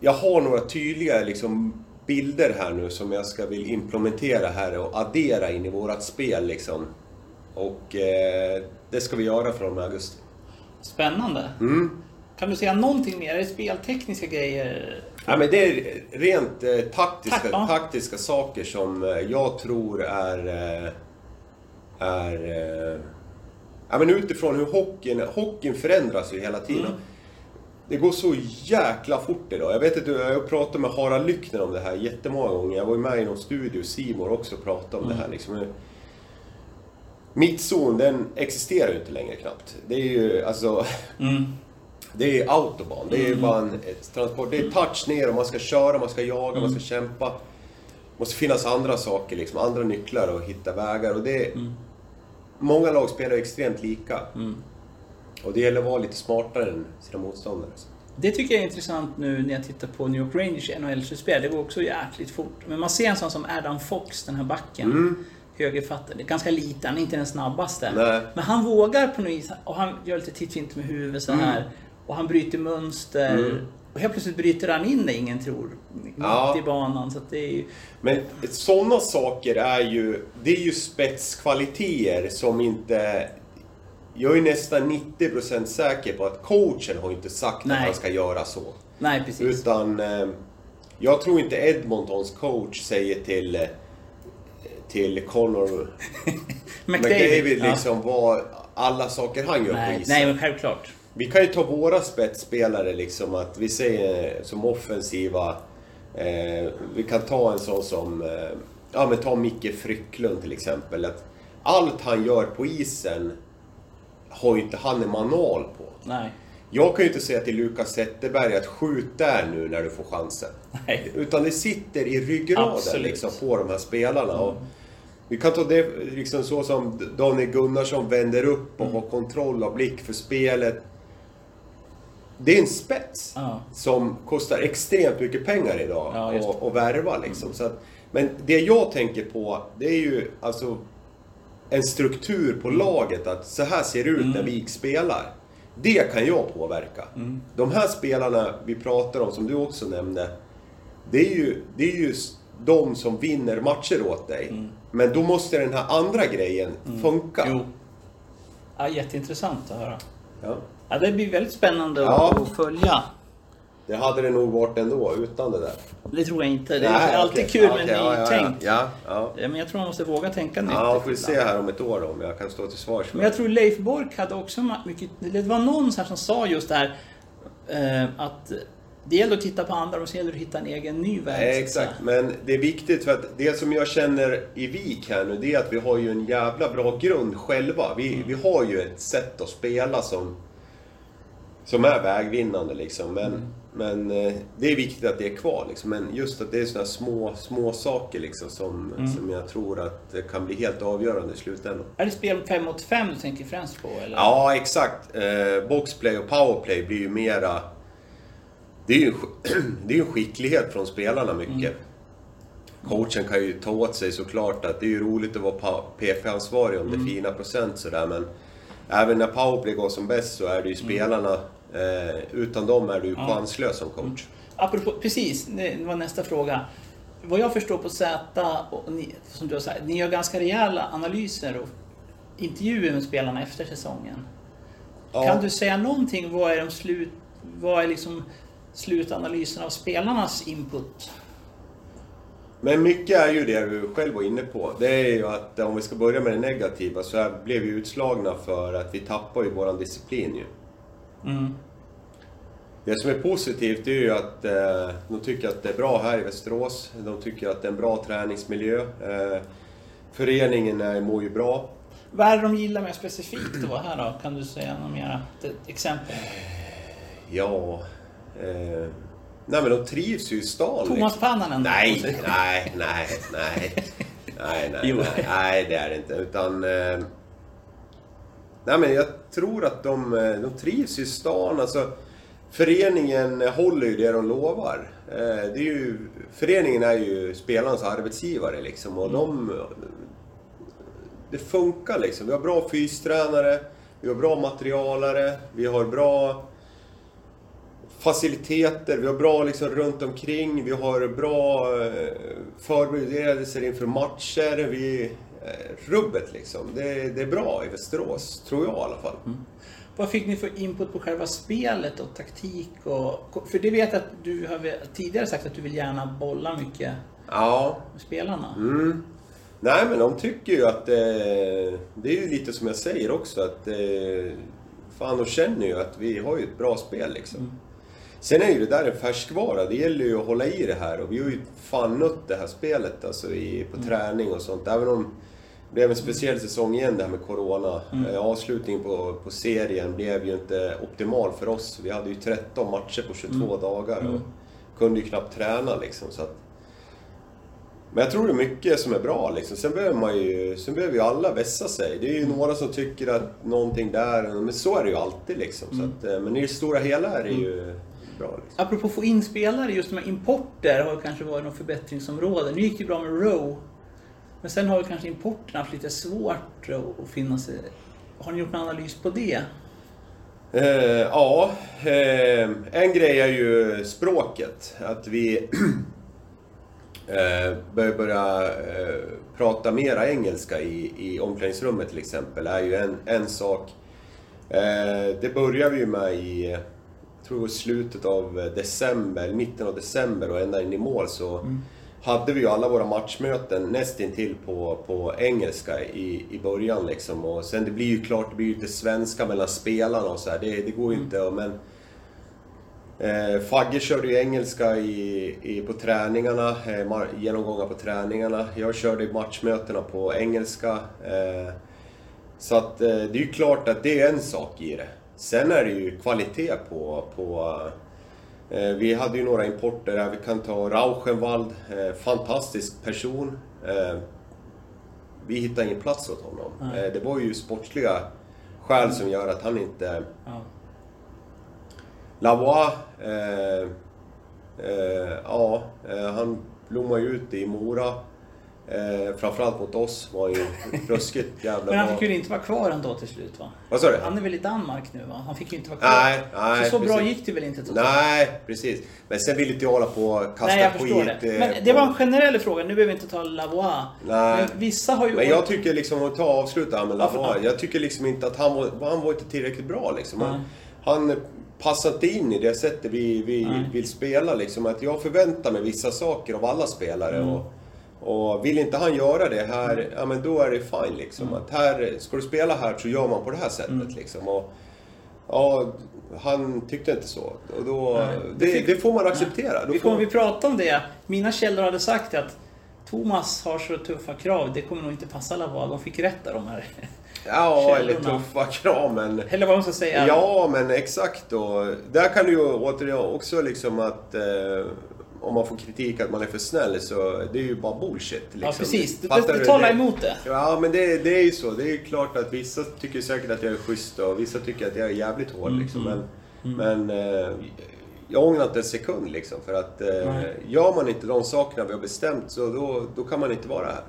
Speaker 2: jag har några tydliga liksom, bilder här nu som jag ska vill implementera här och addera in i vårat spel. Liksom. Och eh, det ska vi göra från augusti.
Speaker 1: Spännande.
Speaker 2: Mm.
Speaker 1: Kan du säga någonting mer? Är det speltekniska grejer?
Speaker 2: Ja, men det är rent eh, taktiska,
Speaker 1: Tack, ja.
Speaker 2: taktiska saker som eh, jag tror är... Eh, är eh, ja, men utifrån hur hockeyn, hockeyn förändras ju hela tiden.
Speaker 1: Mm.
Speaker 2: Det går så jäkla fort idag. Jag vet inte, jag pratat med Harald Lyckner om det här jättemånga gånger. Jag var ju med i någon studio, Simor också, och pratade om det här. Liksom. Mittzon, den existerar ju inte längre knappt. Det är ju alltså...
Speaker 1: Mm.
Speaker 2: Det är autobahn. Det är ju bara en transport. Det är touch ner och man ska köra, man ska jaga, man ska kämpa. Det måste finnas andra saker, liksom, andra nycklar och hitta vägar. Och det är, Många lag spelar extremt lika. Och det gäller att vara lite smartare än sina motståndare.
Speaker 1: Det tycker jag är intressant nu när jag tittar på New York Rangers NHL-slutspel. Det går också jäkligt fort. Men man ser en sån som Adam Fox, den här backen. Högerfattad. Det är ganska liten, han är inte den snabbaste.
Speaker 2: Nej.
Speaker 1: Men han vågar på något vis. Och han gör lite tittfint med huvudet så här. Och han bryter mönster. Och helt plötsligt bryter han in det ingen tror. Mitt
Speaker 2: Ja.
Speaker 1: i banan. Så att det är ju...
Speaker 2: Men sådana saker är ju, det är ju spetskvaliteter som inte... Jag är nästan 90% säker på att coachen har inte sagt
Speaker 1: Nej.
Speaker 2: att han ska göra så.
Speaker 1: Nej, precis.
Speaker 2: Utan eh, jag tror inte Edmontons coach säger till, eh, till Connor McDavid
Speaker 1: ja.
Speaker 2: liksom vad alla saker han gör på
Speaker 1: Nej,
Speaker 2: isen.
Speaker 1: nej, men självklart.
Speaker 2: Vi kan ju ta våra spetsspelare liksom att vi säger som offensiva. Eh, vi kan ta en sån som, eh, ja men ta Micke Frycklund till exempel. Att allt han gör på isen har ju inte han en manual på.
Speaker 1: Nej.
Speaker 2: Jag kan ju inte säga till Lukas Zetterberg att skjut där nu när du får chansen.
Speaker 1: Nej.
Speaker 2: Utan det sitter i ryggraden liksom, på de här spelarna. Och vi kan ta det liksom så som Daniel Gunnarsson vänder upp och har kontroll och blick för spelet. Det är en spets
Speaker 1: Ja.
Speaker 2: som kostar extremt mycket pengar idag
Speaker 1: Ja,
Speaker 2: värva. Liksom. Så att, men det jag tänker på, det är ju alltså en struktur på laget. Att så här ser det ut när vi spelar. Det kan jag påverka. De här spelarna vi pratar om, som du också nämnde. Det är ju, det är ju de som vinner matcher åt dig. Men då måste den här andra grejen funka.
Speaker 1: Jo. Ja, jätteintressant att höra.
Speaker 2: Ja.
Speaker 1: Ja, det blir väldigt spännande
Speaker 2: Ja.
Speaker 1: att följa.
Speaker 2: Det hade det nog varit ändå utan det där.
Speaker 1: Det tror jag inte. Det är
Speaker 2: Nej,
Speaker 1: alltid
Speaker 2: okej.
Speaker 1: kul med
Speaker 2: ja, ja,
Speaker 1: nytänk.
Speaker 2: Ja, ja.
Speaker 1: Ja, Men jag tror man måste våga tänka nytt.
Speaker 2: Ja, får vi se här om ett år då, om jag kan stå till svars
Speaker 1: Men jag tror Leif Bork hade också mycket... Det var någon här som sa just det här eh, att det gäller att titta på andra och sen gäller det att hitta en egen ny väg.
Speaker 2: Nej, exakt. Men det är viktigt för att det som jag känner i VIK här nu, det är att vi har ju en jävla bra grund själva. Vi, vi har ju ett sätt att spela som, som är vägvinnande liksom. Men, men eh, det är viktigt att det är kvar liksom. Men just att det är sådana små, små saker liksom som, som jag tror att det kan bli helt avgörande i slutändan.
Speaker 1: Är det spel 5 mot 5 du tänker främst på? Eller?
Speaker 2: Ja, exakt. Eh, boxplay och powerplay blir ju mera... Det är ju, det är ju skicklighet från spelarna mycket. Coachen kan ju ta åt sig såklart att det är ju roligt att vara PP-ansvarig om det är fina procent sådär men även när powerplay går som bäst så är det ju spelarna, eh, utan dem är du chanslös som coach.
Speaker 1: Apropå, precis, det var nästa fråga. Vad jag förstår på Z, och ni, som du har sagt, ni gör ganska rejäla analyser och intervjuer med spelarna efter säsongen.
Speaker 2: Ja.
Speaker 1: Kan du säga någonting? Vad är, de slut, vad är liksom slutanalysen av spelarnas input?
Speaker 2: Men mycket är ju det du själv var inne på. Det är ju att om vi ska börja med det negativa så blev vi utslagna för att vi tappar ju våran disciplin ju.
Speaker 1: Mm.
Speaker 2: Det som är positivt är ju att eh, de tycker att det är bra här i Västerås. De tycker att det är en bra träningsmiljö. Eh, föreningen är, mår ju bra.
Speaker 1: Vad är det de gillar mer specifikt då här då? Kan du säga något mer? Exempel?
Speaker 2: Ja... Eh, nej men de trivs ju i stan.
Speaker 1: Thomas
Speaker 2: liksom.
Speaker 1: Pannanen?
Speaker 2: Nej, nej, nej, nej. Nej, nej,
Speaker 1: Jo.
Speaker 2: nej, nej, det är det inte. Utan... Eh, nej men jag tror att de, eh, de trivs i stan. Alltså, föreningen håller ju det de lovar. Eh, det är ju, föreningen är ju spelarnas arbetsgivare liksom och de... Det funkar liksom. Vi har bra fystränare, vi har bra materialare, vi har bra faciliteter, vi har bra liksom runt omkring, vi har bra eh, förberedelser inför matcher. Vi, eh, rubbet liksom. Det, det är bra i Västerås, tror jag i alla fall. Mm.
Speaker 1: Vad fick ni för input på själva spelet och taktik? Och, för det vet jag att du har tidigare sagt att du vill gärna bolla mycket
Speaker 2: Ja,
Speaker 1: med spelarna.
Speaker 2: Mm. Nej men de tycker ju att eh, det är ju lite som jag säger också att eh, fan de känner ju att vi har ju ett bra spel liksom. Sen är ju det där en färskvara, det gäller ju att hålla i det här och vi har ju fan nött det här spelet alltså i, på träning och sånt. Även om blev en speciell säsong igen det här med Corona. Eh, avslutningen på, på serien blev ju inte optimal för oss. Vi hade ju 13 matcher på 22 dagar och kunde ju knappt träna liksom. Så att, men jag tror det är mycket som är bra liksom. Sen behöver man ju, sen behöver ju alla vässa sig. Det är ju några som tycker att någonting där, men så är det ju alltid liksom. Så att, eh, men i det stora hela är det ju bra liksom.
Speaker 1: Apropå få in spelare, just här importer har kanske varit något förbättringsområde. Nu gick det ju bra med Row. Men sen har ju kanske importen haft lite svårt att finna sig. Har ni gjort någon analys på det?
Speaker 2: Eh, ja, eh, en grej är ju språket. Att vi eh, börjar börja eh, prata mera engelska i, i omklädningsrummet till exempel, är ju en, en sak. Eh, det börjar vi ju med i, jag tror det var slutet av december, mitten av december och ända in i mål så hade vi ju alla våra matchmöten nästintill på, på engelska i, i början liksom. Och sen det blir ju klart, det blir ju lite svenska mellan spelarna och så här. Det, det går ju inte men Eh, Fagge körde ju engelska i, i, på träningarna, eh, mar- genomgångar på träningarna. Jag körde matchmötena på engelska. Eh, så att eh, det är ju klart att det är en sak i det. Sen är det ju kvalitet på... på vi hade ju några importer här. Vi kan ta Rauschenwald, eh, fantastisk person. Eh, vi hittade ingen plats åt honom. Eh, det var ju sportsliga skäl som gör att han inte
Speaker 1: Ja.
Speaker 2: Lavois, eh, eh, ja, eh, han blommar ju ut i Mora. Eh, framförallt mot oss var ju ruskigt jävla
Speaker 1: Men han fick ju inte vara kvar ändå till slut va?
Speaker 2: Vad sa du?
Speaker 1: Han är väl i Danmark nu va? Han fick ju inte vara kvar.
Speaker 2: Nej, nej,
Speaker 1: så så bra gick det väl inte totalt?
Speaker 2: Nej, precis. Men sen vill inte jag hålla på och kasta
Speaker 1: Nej, jag
Speaker 2: skit.
Speaker 1: det.
Speaker 2: eh,
Speaker 1: Men det var en generell fråga. Nu behöver vi inte ta Lavois.
Speaker 2: Nej.
Speaker 1: Men vissa har ju...
Speaker 2: Men jag tycker liksom, att ta avsluta här med Lavoie. Jag tycker liksom inte att han var, han var inte tillräckligt bra liksom. Han, han passar inte in i det sättet vi, vi vill spela liksom. Att jag förväntar mig vissa saker av alla spelare.
Speaker 1: Mm.
Speaker 2: Och, och vill inte han göra det här, ja men då är det fine liksom.
Speaker 1: Mm.
Speaker 2: Att här, ska du spela här så gör man på det här sättet liksom. Och, ja, han tyckte inte så. Och då,
Speaker 1: Nej.
Speaker 2: det,
Speaker 1: fick-
Speaker 2: det får man acceptera.
Speaker 1: Vi kommer vi prata om det. Mina källor hade sagt att Thomas har så tuffa krav. Det kommer nog inte passa Lavois. De fick rätt där de här.
Speaker 2: ja, eller
Speaker 1: källorna.
Speaker 2: tuffa krav men...
Speaker 1: Eller vad man ska säga.
Speaker 2: Ja, men exakt. Och där kan du ju återigen också liksom att eh, om man får kritik att man är för snäll så det är ju bara bullshit. Liksom.
Speaker 1: Ja, precis. Det,
Speaker 2: Fattar du?
Speaker 1: talar emot det.
Speaker 2: Ja, men det, det är ju så. Det är ju klart att vissa tycker säkert att jag är schysst och vissa tycker att jag är jävligt hård.
Speaker 1: Mm,
Speaker 2: Liksom. Men, men eh, jag ångrar inte en sekund liksom. För att eh,
Speaker 1: Nej.
Speaker 2: gör man inte de sakerna vi har bestämt så då, då kan man inte vara här.